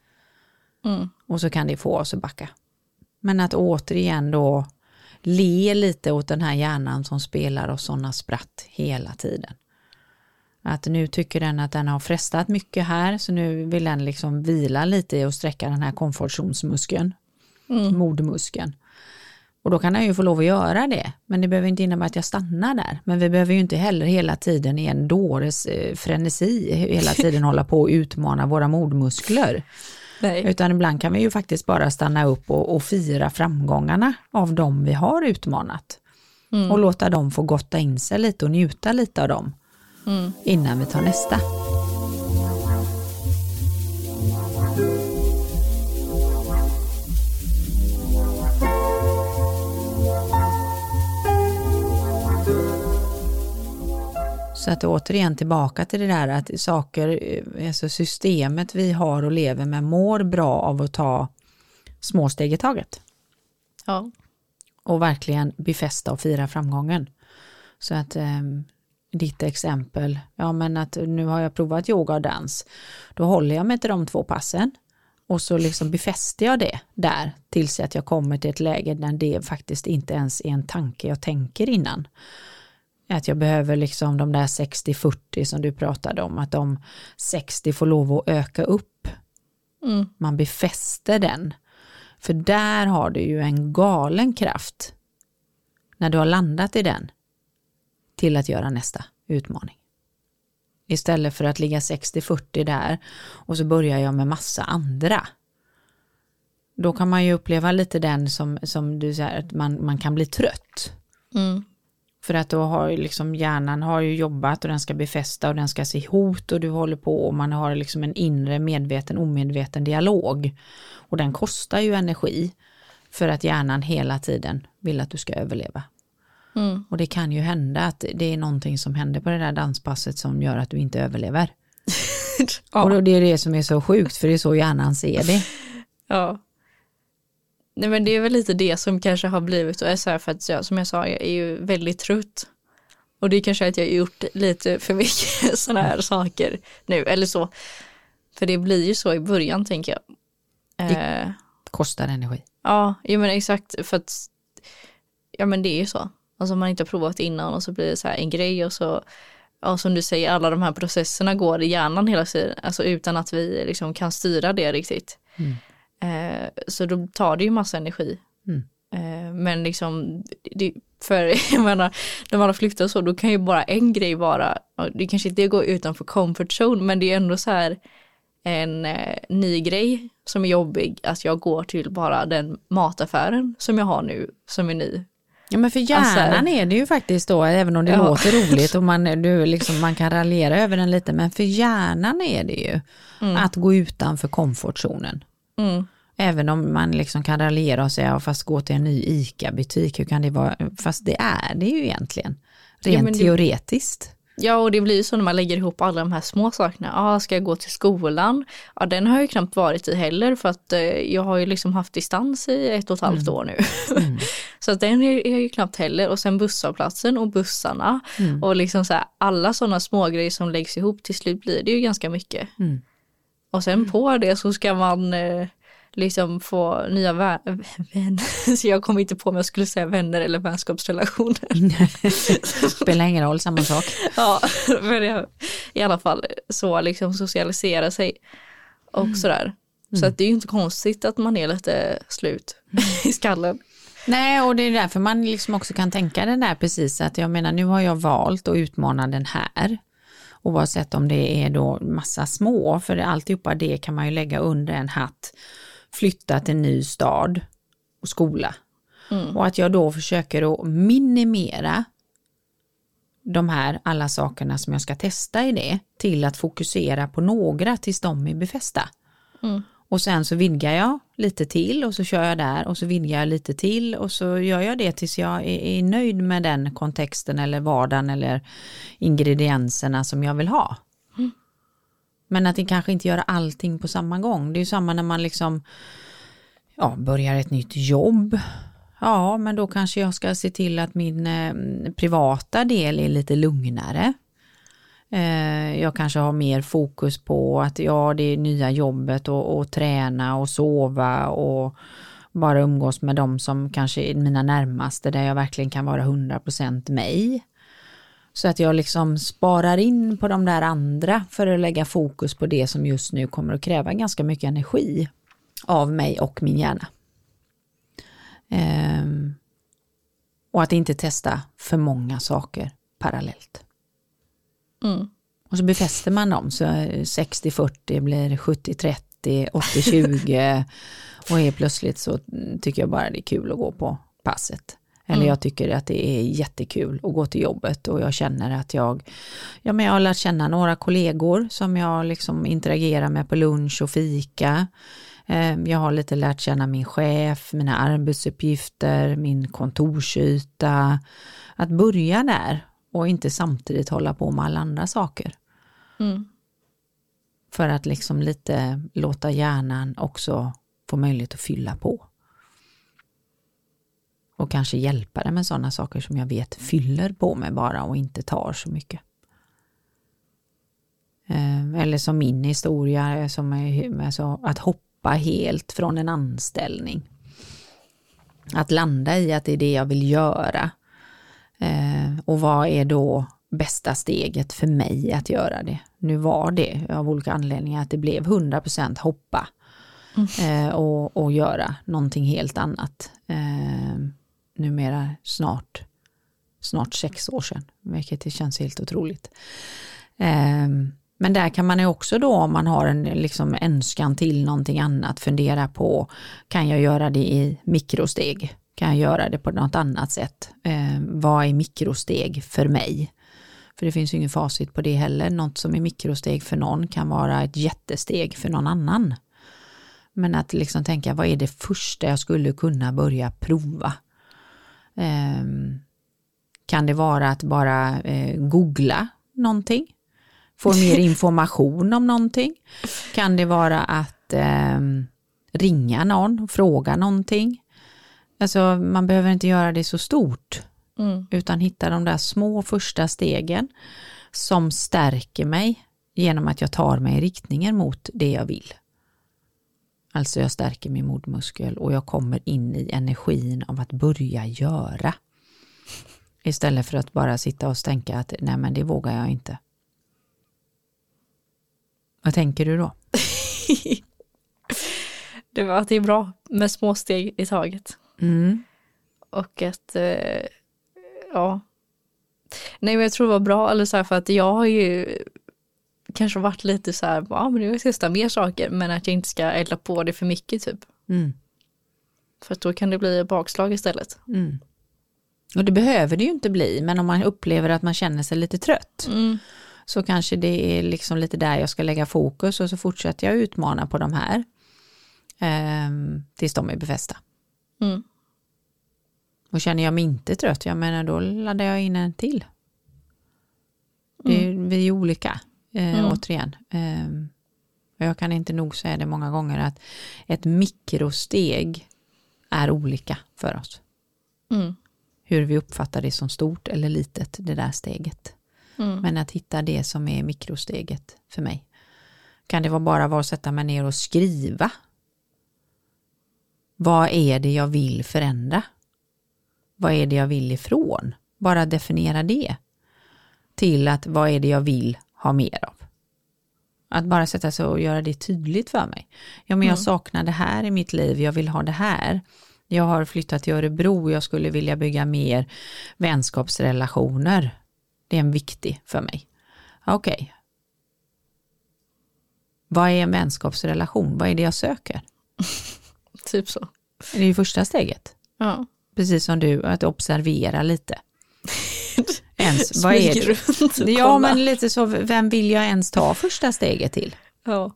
Mm. Och så kan det få oss att backa. Men att återigen då le lite åt den här hjärnan som spelar oss sådana spratt hela tiden. Att nu tycker den att den har frestat mycket här så nu vill den liksom vila lite och sträcka den här komfortzonsmuskeln, Mm. modmuskeln. Och då kan den ju få lov att göra det, men det behöver inte innebära att jag stannar där. Men vi behöver ju inte heller hela tiden i en dåres eh, frenesi hela tiden hålla på och utmana våra modmuskler. Nej. Utan ibland kan vi ju faktiskt bara stanna upp och, och fira framgångarna av dem vi har utmanat. Mm. Och låta dem få gotta in sig lite och njuta lite av dem Mm. innan vi tar nästa. Så att återigen tillbaka till det där att saker, eh, alltså systemet vi har och lever med mår bra av att ta små steg i taget. Ja. Och verkligen befästa och fira framgången. Så att eh, ditt exempel, ja men att nu har jag provat yoga och dans. Då håller jag mig till de två passen och så liksom befäster jag det där tills att jag kommer till ett läge där det faktiskt inte ens är en tanke jag tänker innan. Att jag behöver liksom de där 60-40 som du pratade om, att de 60 får lov att öka upp. Mm. Man befäster den. För där har du ju en galen kraft när du har landat i den till att göra nästa utmaning. Istället för att ligga 60-40 där och så börjar jag med massa andra. Då kan man ju uppleva lite den som, som du säger, att man, man kan bli trött. Mm. För att då har ju liksom hjärnan har ju jobbat och den ska befästa och den ska se hot och du håller på och man har liksom en inre medveten omedveten dialog. Och den kostar ju energi för att hjärnan hela tiden vill att du ska överleva. Mm. Och det kan ju hända att det är någonting som händer på det där danspasset som gör att du inte överlever. ja. Och det är det som är så sjukt för det är så hjärnan ser det. ja. Nej men det är väl lite det som kanske har blivit och är så här för att jag, som jag sa, jag är ju väldigt trött. Och det är kanske att jag har gjort lite för mycket sådana här saker nu, eller så. För det blir ju så i början tänker jag. Det- Eh, Kostar energi. ja, jo men exakt, för att ja men det är ju så. Alltså man inte har provat innan och så blir det så här en grej och så, ja som du säger, alla de här processerna går i hjärnan hela tiden, alltså utan att vi liksom kan styra det riktigt. Mm. Eh, så då tar det ju massa energi. Mm. Eh, men liksom, det, för jag menar, när man har flyttat så, då kan ju bara en grej vara, det kanske inte går utanför comfort zone, men det är ändå så här en eh, ny grej som är jobbig, att jag går till bara den mataffären som jag har nu, som är ny. Ja men för hjärnan Alltså- är det ju faktiskt då, även om det Ja. låter roligt och man, du, liksom, man kan raljera över den lite, men för hjärnan är det ju att gå utanför komfortzonen. Mm. Även om man liksom kan raljera och säga, "Ja, fast gå till en ny ICA-butik, hur kan det vara? Fast det är det ju egentligen, rent Ja, teoretiskt. Ja, och det blir ju så när man lägger ihop alla de här små sakerna. Ja, ska jag gå till skolan? Ja, den har jag ju knappt varit i heller för att eh, jag har ju liksom haft distans i ett och ett halvt år nu. så att den är jag ju knappt heller. Och sen busshållplatsen och bussarna och liksom så här, alla sådana små grejer som läggs ihop till slut blir det ju ganska mycket. Mm. Och sen på det så ska man eh, liksom få nya vä- vänner. Så jag kom inte på om jag skulle säga vänner eller vänskapsrelationer. Spelar ingen roll, samma sak. Ja, men jag, i alla fall så liksom socialisera sig och sådär. Så att det är ju inte konstigt att man är lite slut i skallen. Nej, och det är därför man liksom också kan tänka den där precis att jag menar nu har jag valt att utmana den här. Oavsett om det är då massa små, för alltihopa det kan man ju lägga under en hatt. Flytta till ny stad och skola. Och att jag då försöker att minimera de här alla sakerna som jag ska testa i det till att fokusera på några tills de är befästa. Mm. Och sen så vidgar jag lite till och så kör jag där och så vidgar jag lite till och så gör jag det tills jag är, är nöjd med den kontexten eller vardagen eller ingredienserna som jag vill ha. Men att det kanske inte göra allting på samma gång. Det är ju samma när man liksom ja, börjar ett nytt jobb. Ja, men då kanske jag ska se till att min eh, privata del är lite lugnare. Eh, jag kanske har mer fokus på att ja, det är nya jobbet och, och träna och sova och bara umgås med de som kanske är mina närmaste där jag verkligen kan vara 100% mig. Så att jag liksom sparar in på de där andra för att lägga fokus på det som just nu kommer att kräva ganska mycket energi av mig och min hjärna. Ehm, och att inte testa för många saker parallellt. Mm. Och så befäster man dem, så 60-40 blir 70-30, 80-20 och helt plötsligt så tycker jag bara det är kul att gå på passet. Eller Mm. jag tycker att det är jättekul att gå till jobbet och jag känner att jag, ja men jag har lärt känna några kollegor som jag liksom interagerar med på lunch och fika. Eh, Jag har lite lärt känna min chef, mina arbetsuppgifter, min kontorsyta. Att börja där och inte samtidigt hålla på med alla andra saker. Mm. För att liksom lite låta hjärnan också få möjlighet att fylla på. Och kanske hjälpa den med sådana saker som jag vet fyller på mig bara och inte tar så mycket. Eh, Eller som min historia, som är, alltså, att hoppa helt från en anställning. Att landa i att det är det jag vill göra. Eh, Och vad är då bästa steget för mig att göra det? Nu var det av olika anledningar att det blev 100% hoppa eh, och, och göra någonting helt annat. Eh, numera snart, snart sex år sedan, vilket det känns helt otroligt. Eh, men där kan man ju också då om man har en liksom önskan till någonting annat fundera på kan jag göra det i mikrosteg? Kan jag göra det på något annat sätt? Eh, vad är mikrosteg för mig? För det finns ju ingen facit på det heller. Något som är mikrosteg för någon kan vara ett jättesteg för någon annan. Men att liksom tänka, vad är det första jag skulle kunna börja prova? Ehm, kan det vara att bara eh, googla någonting? Få mer information om någonting? Kan det vara att ehm, ringa någon och fråga någonting? Alltså man behöver inte göra det så stort Mm. utan hitta de där små första stegen som stärker mig genom att jag tar mig i riktningen mot det jag vill. Alltså jag stärker min modmuskel och jag kommer in i energin av att börja göra. Istället för att bara sitta och tänka att nej men det vågar jag inte. Vad tänker du då? Det var det är bra med små steg i taget. Mm. Och att, eh, ja. Nej men jag tror det var bra, eller så här, för att jag har ju kanske varit lite så här, ja men jag ska testa mer saker, men att jag inte ska elda på det för mycket typ. Mm. För då kan det bli bakslag istället. Mm. Och det behöver det ju inte bli, men om man upplever att man känner sig lite trött Mm. så kanske det är liksom lite där jag ska lägga fokus och så fortsätter jag utmana på de här ehm, tills de är befästa. Mm. Och känner jag mig inte trött, jag menar då laddar jag in en till. Det är, Vi är olika, eh, Mm. återigen. Och jag kan inte nog säga det många gånger att ett mikrosteg är olika för oss. Mm. Hur vi uppfattar det som stort eller litet, det där steget. Mm. Men att hitta det som är mikrosteget för mig. Kan det vara bara att sätta mig ner och skriva? Vad är det jag vill förändra? Vad är det jag vill ifrån? Bara definiera det. Till att vad är det jag vill ha mer av? Att bara sätta sig och göra det tydligt för mig. Ja, men jag saknar det här i mitt liv, jag vill ha det här. Jag har flyttat till Örebro, jag skulle vilja bygga mer vänskapsrelationer. Det är en viktig för mig. Okej. Vad är en vänskapsrelation? Vad är det jag söker? Typ så. Det är ju första steget. Ja. Precis som du, att observera lite. Ens, vad är det? Ja, kollar. men lite så, vem vill jag ens ta första steget till? Ja.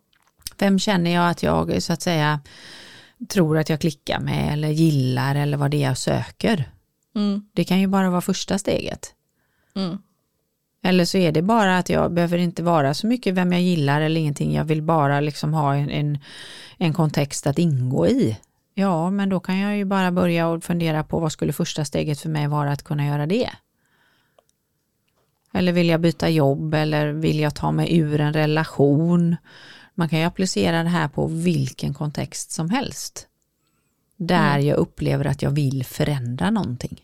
Vem känner jag att jag så att säga tror att jag klickar med eller gillar eller vad det är jag söker? Mm. Det kan ju bara vara första steget. Mm. Eller så är det bara att jag behöver inte vara så mycket vem jag gillar eller ingenting. Jag vill bara liksom ha en, en, en kontext att ingå i. Ja, men då kan jag ju bara börja och fundera på vad skulle första steget för mig vara att kunna göra det. Eller vill jag byta jobb eller vill jag ta mig ur en relation? Man kan ju applicera det här på vilken kontext som helst. Där jag upplever att jag vill förändra någonting.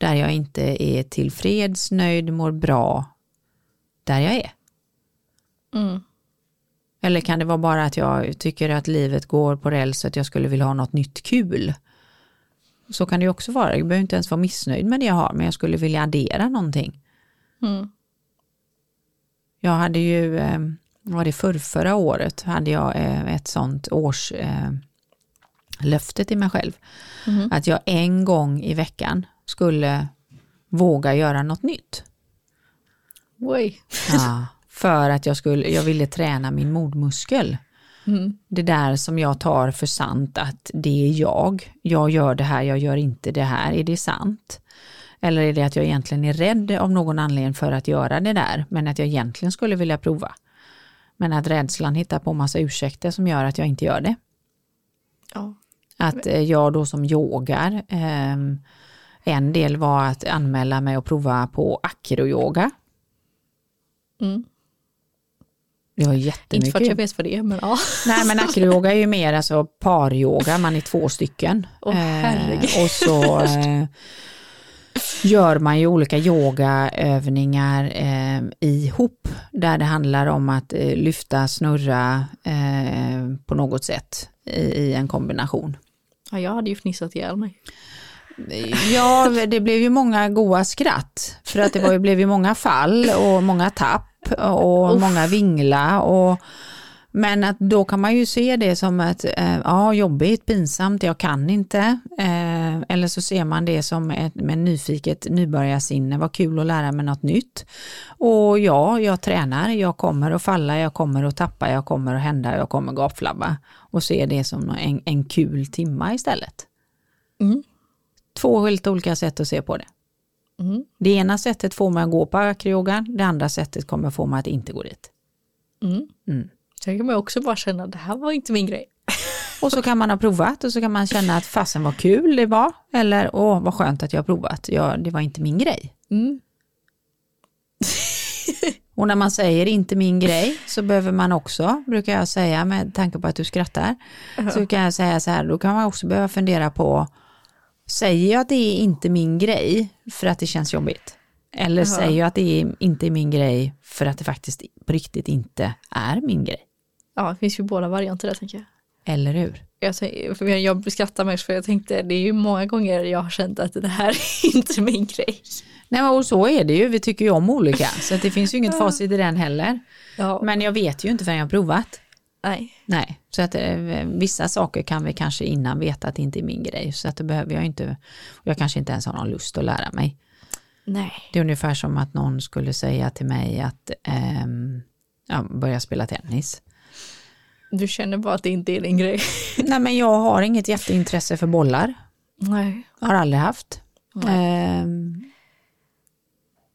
Där jag inte är tillfreds, nöjd, mår bra. Där jag är. Mm. Eller kan det vara bara att jag tycker att livet går på räls att jag skulle vilja ha något nytt kul? Så kan det ju också vara. Jag behöver inte ens vara missnöjd med det jag har, men jag skulle vilja addera någonting. Mm. Jag hade ju, eh, var det för förra året, hade jag eh, ett sånt års eh, löfte till mig själv. Mhm. Att jag en gång i veckan skulle våga göra något nytt. Oj. Ja, för att jag, skulle, jag ville träna min modmuskel. Mm. Det där som jag tar för sant att det är jag. Jag gör det här, jag gör inte det här. Är det sant? Eller är det att jag egentligen är rädd av någon anledning för att göra det där, men att jag egentligen skulle vilja prova? Men att rädslan hittar på massa ursäkter som gör att jag inte gör det. Ja. Att eh, jag då som yogar, eh, en del var att anmäla mig och prova på acroyoga. Mm. Det var Inte jättemycket. för att jag vet vad det är men ja. Nej men acroyoga är ju mer alltså paryoga, man är två stycken. Åh, herregud. och så eh, gör man ju olika yogaövningar eh, ihop där det handlar om att eh, lyfta, snurra eh, på något sätt i, i en kombination. ja. Jag hade ju fnissat ihjäl mig. Ja, det blev ju många goa skratt för att det var, blev ju många fall och många tapp och Uff. många vingla och men att då kan man ju se det som att eh, ja, jobbigt, pinsamt, jag kan inte. Eh, eller så ser man det som ett med nyfiket nybörjarsinne, vad kul att lära mig något nytt. Och ja, jag tränar, jag kommer att falla, jag kommer att tappa, jag kommer att hända, jag kommer att gapflabba. Och se det som en, en kul timma istället. Mm. Två helt olika sätt att se på det. Mm. Det ena sättet får att gå på acroyogan, det andra sättet kommer få mig att inte gå dit. Mm. Mm. Sen kan man också bara känna att det här var inte min grej. Och så kan man ha provat och så kan man känna att fasen vad kul det var. Eller åh vad skönt att jag har provat, ja, det var inte min grej. Mm. Och när man säger inte min grej så behöver man också, brukar jag säga med tanke på att du skrattar, så kan jag säga så här, då kan man också behöva fundera på, säger jag att det är inte min grej för att det känns jobbigt? Eller Jaha. säger jag att det är inte är min grej för att det faktiskt på riktigt inte är min grej? Ja, det finns ju båda varianter där tänker jag. Eller hur? Jag, jag skrattar mest för jag tänkte det är ju många gånger jag har känt att det här är inte min grej. Nej och så är det ju, vi tycker ju om olika, så det finns ju inget facit i den heller. Ja, Men jag vet ju inte förrän jag har provat. Nej. Nej, så att eh, vissa saker kan vi kanske innan veta att det inte är min grej, så att det behöver jag inte, och jag kanske inte ens har någon lust att lära mig. Nej. Det är ungefär som att någon skulle säga till mig att ehm, ja, börja spela tennis. Du känner bara att det inte är din grej. Nej men jag har inget jätteintresse för bollar, Nej. har aldrig haft. Ehm,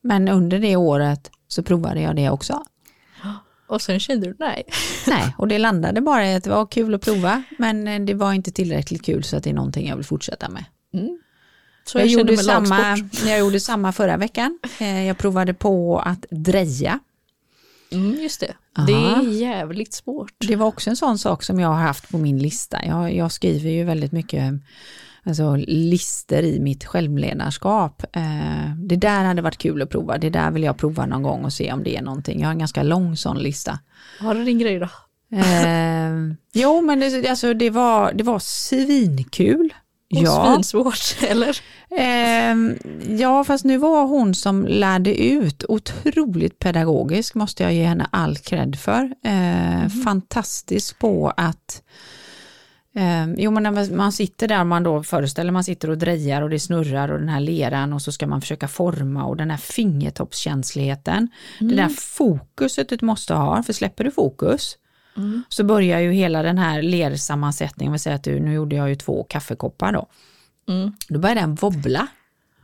men under det året så provade jag det också. Och sen kände du nej. Nej, och det landade bara i att det var kul att prova, men eh, det var inte tillräckligt kul så att det är någonting jag vill fortsätta med. Mm. Så Jag, jag, gjorde samma, lagsport. jag gjorde samma förra veckan. Eh, Jag provade på att dreja. Mm, just det. Aha. Det är jävligt svårt. Det var också en sån sak som jag har haft på min lista. Jag, jag skriver ju väldigt mycket alltså, lister i mitt självledarskap. Eh, Det där hade varit kul att prova. Det där vill jag prova någon gång och se om det är någonting. Jag har en ganska lång sån lista. Har du din grej då? Eh, jo, men det, alltså, det, var, det var svinkul. Och Ja, Svinsvårt, eller? Ehm, ja, fast nu var hon som lärde ut otroligt pedagogisk, måste jag ge henne all cred för. Eh, Fantastisk på att ehm, Jo men när man- sitter där, man då föreställer man sitter och drejar och det snurrar och den här leran och så ska man försöka forma och den här fingertoppskänsligheten. Det där fokuset du måste ha, för släpper du fokus så börjar ju hela den här lersammansättningen, vi säger att du, nu gjorde jag ju två kaffekoppar då. Mm. Då börjar den wobbla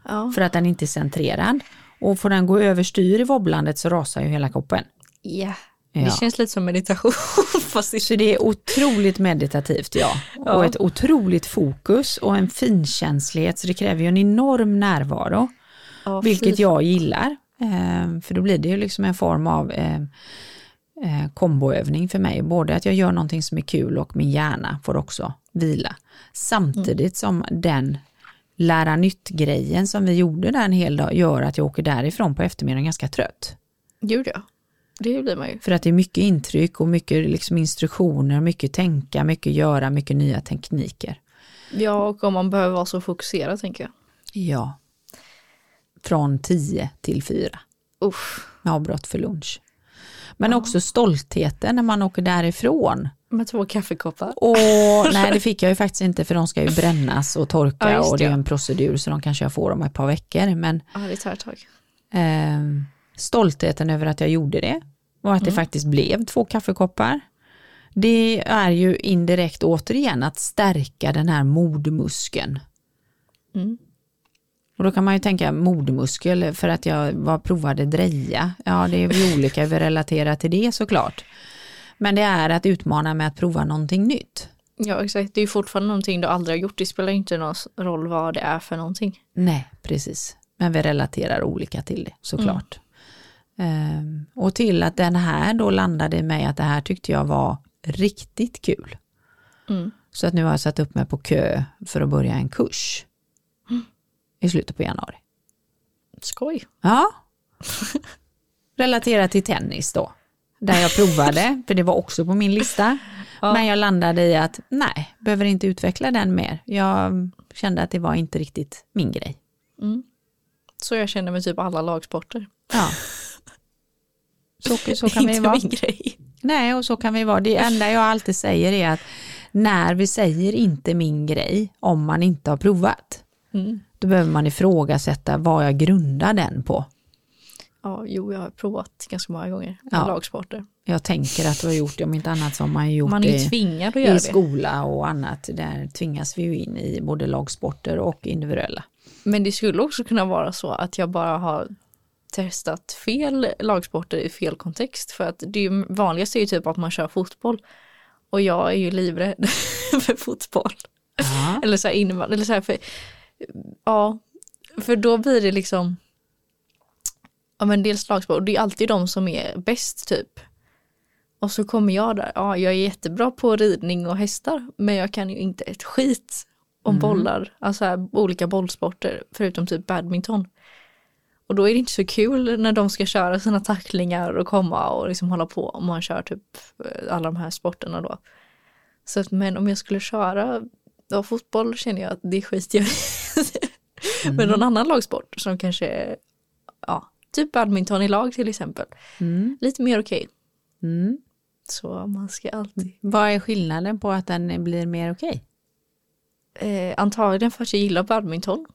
Ja. för att den inte är centrerad. Och får den gå överstyr i wobblandet så rasar ju hela koppen. ja. Ja. Det känns lite som meditation. Fast det... Så det är otroligt meditativt ja. Ja. Och ett otroligt fokus och en finkänslighet så det kräver ju en enorm närvaro. Ja, Vilket jag gillar. Eh, för då blir det ju liksom en form av eh, eh, komboövning för mig. Både att jag gör någonting som är kul och min hjärna får också vila. Samtidigt som den lära nytt-grejen som vi gjorde där en hel dag gör att jag åker därifrån på eftermiddagen ganska trött. Gud ja. Det blir man ju. För att det är mycket intryck och mycket liksom instruktioner, mycket tänka, mycket göra, mycket nya tekniker. Ja, och om man behöver vara så fokuserad tänker jag. Ja. Från 10 till 4. Usch. med avbrott för lunch. Men också stoltheten när man åker därifrån. Med två kaffekoppar. Och nej, det fick jag ju faktiskt inte för de ska ju brännas och torka Ja, just och det är det. en procedur så de kanske jag får om ett par veckor. Men Ja, det tar ett tag. eh, stoltheten över att jag gjorde det och att det faktiskt blev två kaffekoppar. Det är ju indirekt återigen att stärka den här modmuskeln. Mm. Och då kan man ju tänka modmuskel för att jag var provade dreja. Ja, det är vi olika, vi relaterar till det såklart. Men det är att utmana med att prova någonting nytt. Ja exakt, det är ju fortfarande någonting du aldrig har gjort. Det spelar inte någon roll vad det är för någonting. Nej, precis. Men vi relaterar olika till det såklart. Ehm, och till att den här då landade i mig att det här tyckte jag var riktigt kul. Mm. Så att nu har jag satt upp mig på kö för att börja en kurs i slutet på januari. Skoj. Ja. Relaterat till tennis då. Där jag provade, för det var också på min lista. Ja. Men jag landade i att nej, behöver inte utveckla den mer. Jag kände att det var inte riktigt min grej. Mm. Så jag känner med typ alla lagsporter. Ja. Så, så kan vi vara. min grej. Nej, och så kan vi vara. Det enda jag alltid säger är att när vi säger inte min grej, om man inte har provat, Mm. då behöver man ifrågasätta vad jag grundar den på. Ja, jo, jag har provat ganska många gånger. Ja. Lagsporter. Jag tänker att du har gjort det, om inte annat så har man ju gjort Man är ju tvingad att göra i skola och annat. Där tvingas vi ju in i både lagsporter och individuella. Men det skulle också kunna vara så att jag bara har testat fel lagsporter i fel kontext. För att det är ju, vanligast är ju typ att man kör fotboll. Och jag är ju livrädd för fotboll. Ja. Eller så här innebandy. Eller så här för, ja, för då blir det liksom ja men dels lagsport och det är alltid de som är bäst typ. Och så kommer jag där, ja jag är jättebra på ridning och hästar men jag kan ju inte ett skit om bollar, alltså här, olika bollsporter förutom typ badminton. Och då är det inte så kul när de ska köra sina tacklingar och komma och liksom hålla på om man kör typ eh, alla de här sporterna då. Så att, men om jag skulle köra ja, fotboll känner jag att det skiter jag i. Men någon annan lagsport som kanske, ja, typ badminton i lag till exempel. Mm. Lite mer okej. Mm. Så man ska alltid, Vad är skillnaden på att den blir mer okej? eh, antagligen för att jag gillar badminton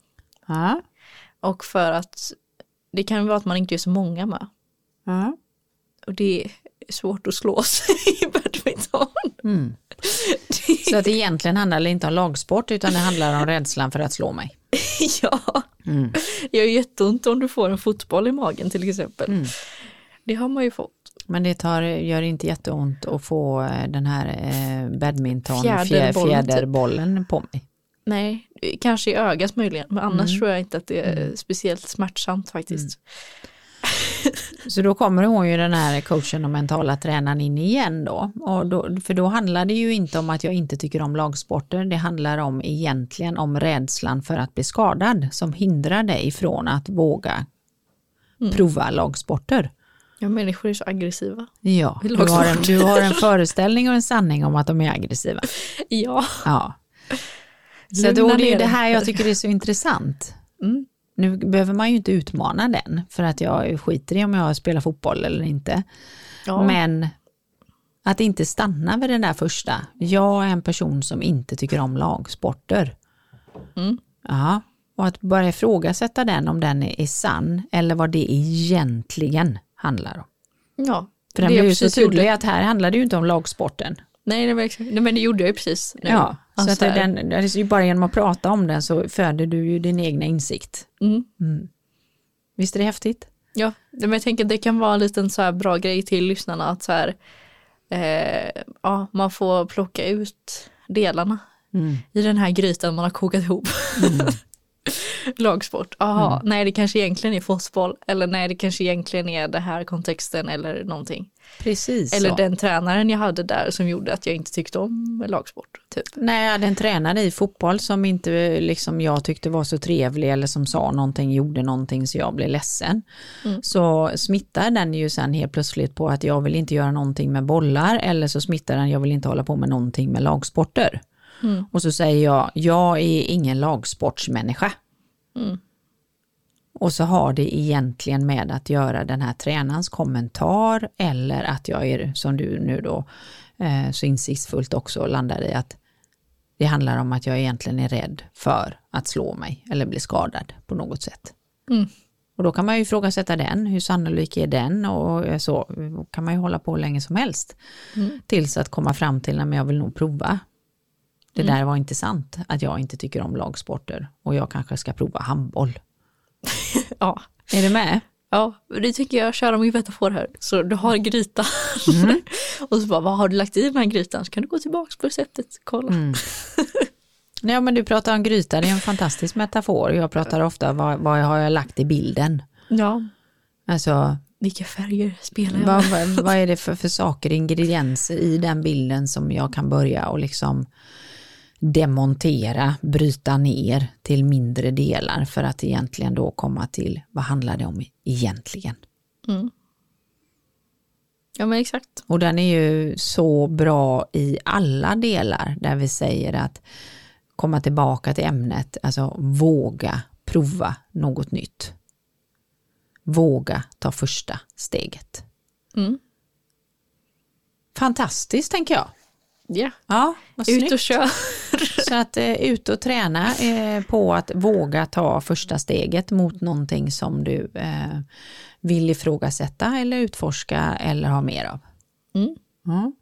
Ja. och för att det kan vara att man inte är så många med. Ja. Och det är svårt att slå sig i badminton. Mm. Så att det egentligen handlar det inte om lagsport utan det handlar om rädslan för att slå mig. ja, Mm. det gör jätteont om du får en fotboll i magen till exempel. Mm. Det har man ju fått. Men det tar, gör inte jätteont att få eh, den här eh, badminton Fjäderbollen, fjä- fjäderbollen på mig. Nej, kanske i ögat möjligen, men annars Mm. tror jag inte att det är speciellt smärtsamt faktiskt. Så då kommer hon ju den här coachen och mentala tränaren in igen då. Och då. För då handlar det ju inte om att jag inte tycker om lagsporter. Det handlar om egentligen om rädslan för att bli skadad som hindrar dig från att våga Mm. prova lagsporter. Ja, människor är så aggressiva. Ja, du har, en, du har en föreställning och en sanning om att de är aggressiva. Ja. Ja. Så då, det är det här jag tycker är så intressant. Mm. Nu behöver man ju inte utmana den för att jag skiter i om jag spelar fotboll eller inte. ja. Men att inte stanna vid den där första. Jag är en person som inte tycker om lagsporter. Mm. Ja, och att börja ifrågasätta den om den är, sann eller vad det egentligen handlar om. ja. För den blir ju så tydlig att här handlar det ju inte om lagsporten. Nej, det var exakt. Nej, men det gjorde jag ju precis nu. Ja, så Alltså att det, den, det är ju bara genom att prata om den så föder du ju din egna insikt. Mm. Visst är det häftigt? Ja, men jag tänker att det kan vara en liten så här bra grej till lyssnarna att så här, eh, ja, man får plocka ut delarna Mm. i den här grytan man har kokat ihop. Lagsport, jaha, nej det kanske egentligen är fotboll eller nej det kanske egentligen är det här kontexten eller någonting. Precis Eller så. den tränaren jag hade där som gjorde att jag inte tyckte om lagsport. Typ. Nej, jag hade en tränare i fotboll som inte liksom jag tyckte var så trevlig eller som sa någonting, gjorde någonting så jag blev ledsen. Mm. Så smittar den ju sen helt plötsligt på att jag vill inte göra någonting med bollar eller så smittar den, jag vill inte hålla på med någonting med lagsporter. Mm. Och så säger jag, jag är ingen lagsportsmänniska. Mm. Och så har det egentligen med att göra den här tränarens kommentar eller att jag är, som du nu då eh, så insiktsfullt också landar i att det handlar om att jag egentligen är rädd för att slå mig eller bli skadad på något sätt. Mm. Och då kan man ju ifrågasätta den, hur sannolik är den och så kan man ju hålla på hur länge som helst. Mm. Tills att komma fram till, att jag vill nog prova. Det Mm. där var inte sant, att jag inte tycker om lagsporter och jag kanske ska prova handboll. Ja, Är du med? ja, det tycker jag köra min metafor här. Så du har grytan och så bara, vad har du lagt i den här grytan? Så kan du gå tillbaka på receptet, kolla. Ja, men du pratar om gryta, det är en fantastisk metafor. Jag pratar ofta vad, vad har jag lagt i bilden? Ja, Alltså, vilka färger spelar jag vad, vad, vad är det för, för saker, ingredienser i den bilden som jag kan börja och liksom demontera, bryta ner till mindre delar för att egentligen då komma till vad handlar det om egentligen? Ja men exakt. Och den är ju så bra i alla delar där vi säger att komma tillbaka till ämnet, alltså våga prova något nytt. Våga ta första steget. Mm. Fantastiskt tänker jag. Ja, Ja, ut snyggt. och kör. Så att eh, ut och träna eh, på att våga ta första steget mot någonting som du eh, vill ifrågasätta eller utforska eller ha mer av. Mm. Ja.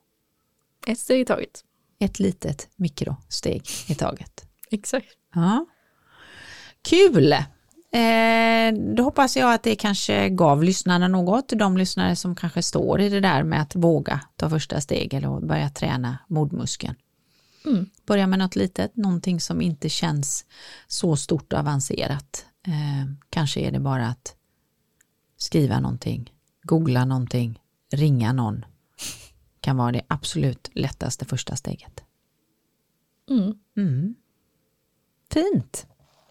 Ett steg i taget. Ett litet mikrosteg i taget. Exakt. Ja. Kul! Eh, då hoppas jag att det kanske gav lyssnarna något, de lyssnare som kanske står i det där med att våga ta första steg eller börja träna modmuskeln. Mm. Börja med något litet, någonting som inte känns så stort och avancerat. Eh, kanske är det bara att skriva någonting, googla någonting, ringa någon. Kan vara det absolut lättaste första steget. Mm. Mm. Fint!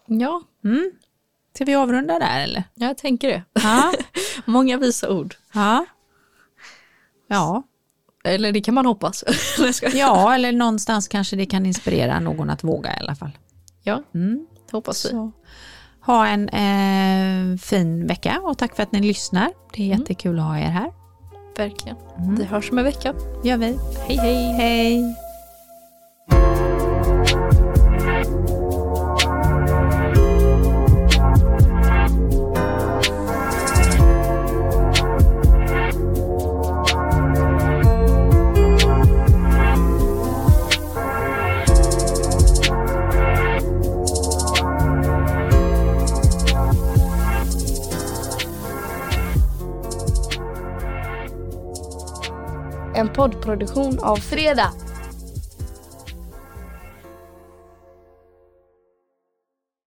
Ja, Mm. Ska vi avrunda där eller? jag tänker det. Ja. Många visa ord. ja. Ja. Eller det kan man hoppas. Ja, eller någonstans kanske det kan inspirera någon att våga i alla fall. ja, Mm. det hoppas vi. Så. Ha en eh, fin vecka och tack för att ni lyssnar. Det är jättekul att ha er här. Verkligen. Vi hörs om en vecka. gör vi. Hej hej! Hej! En poddproduktion av Fredag.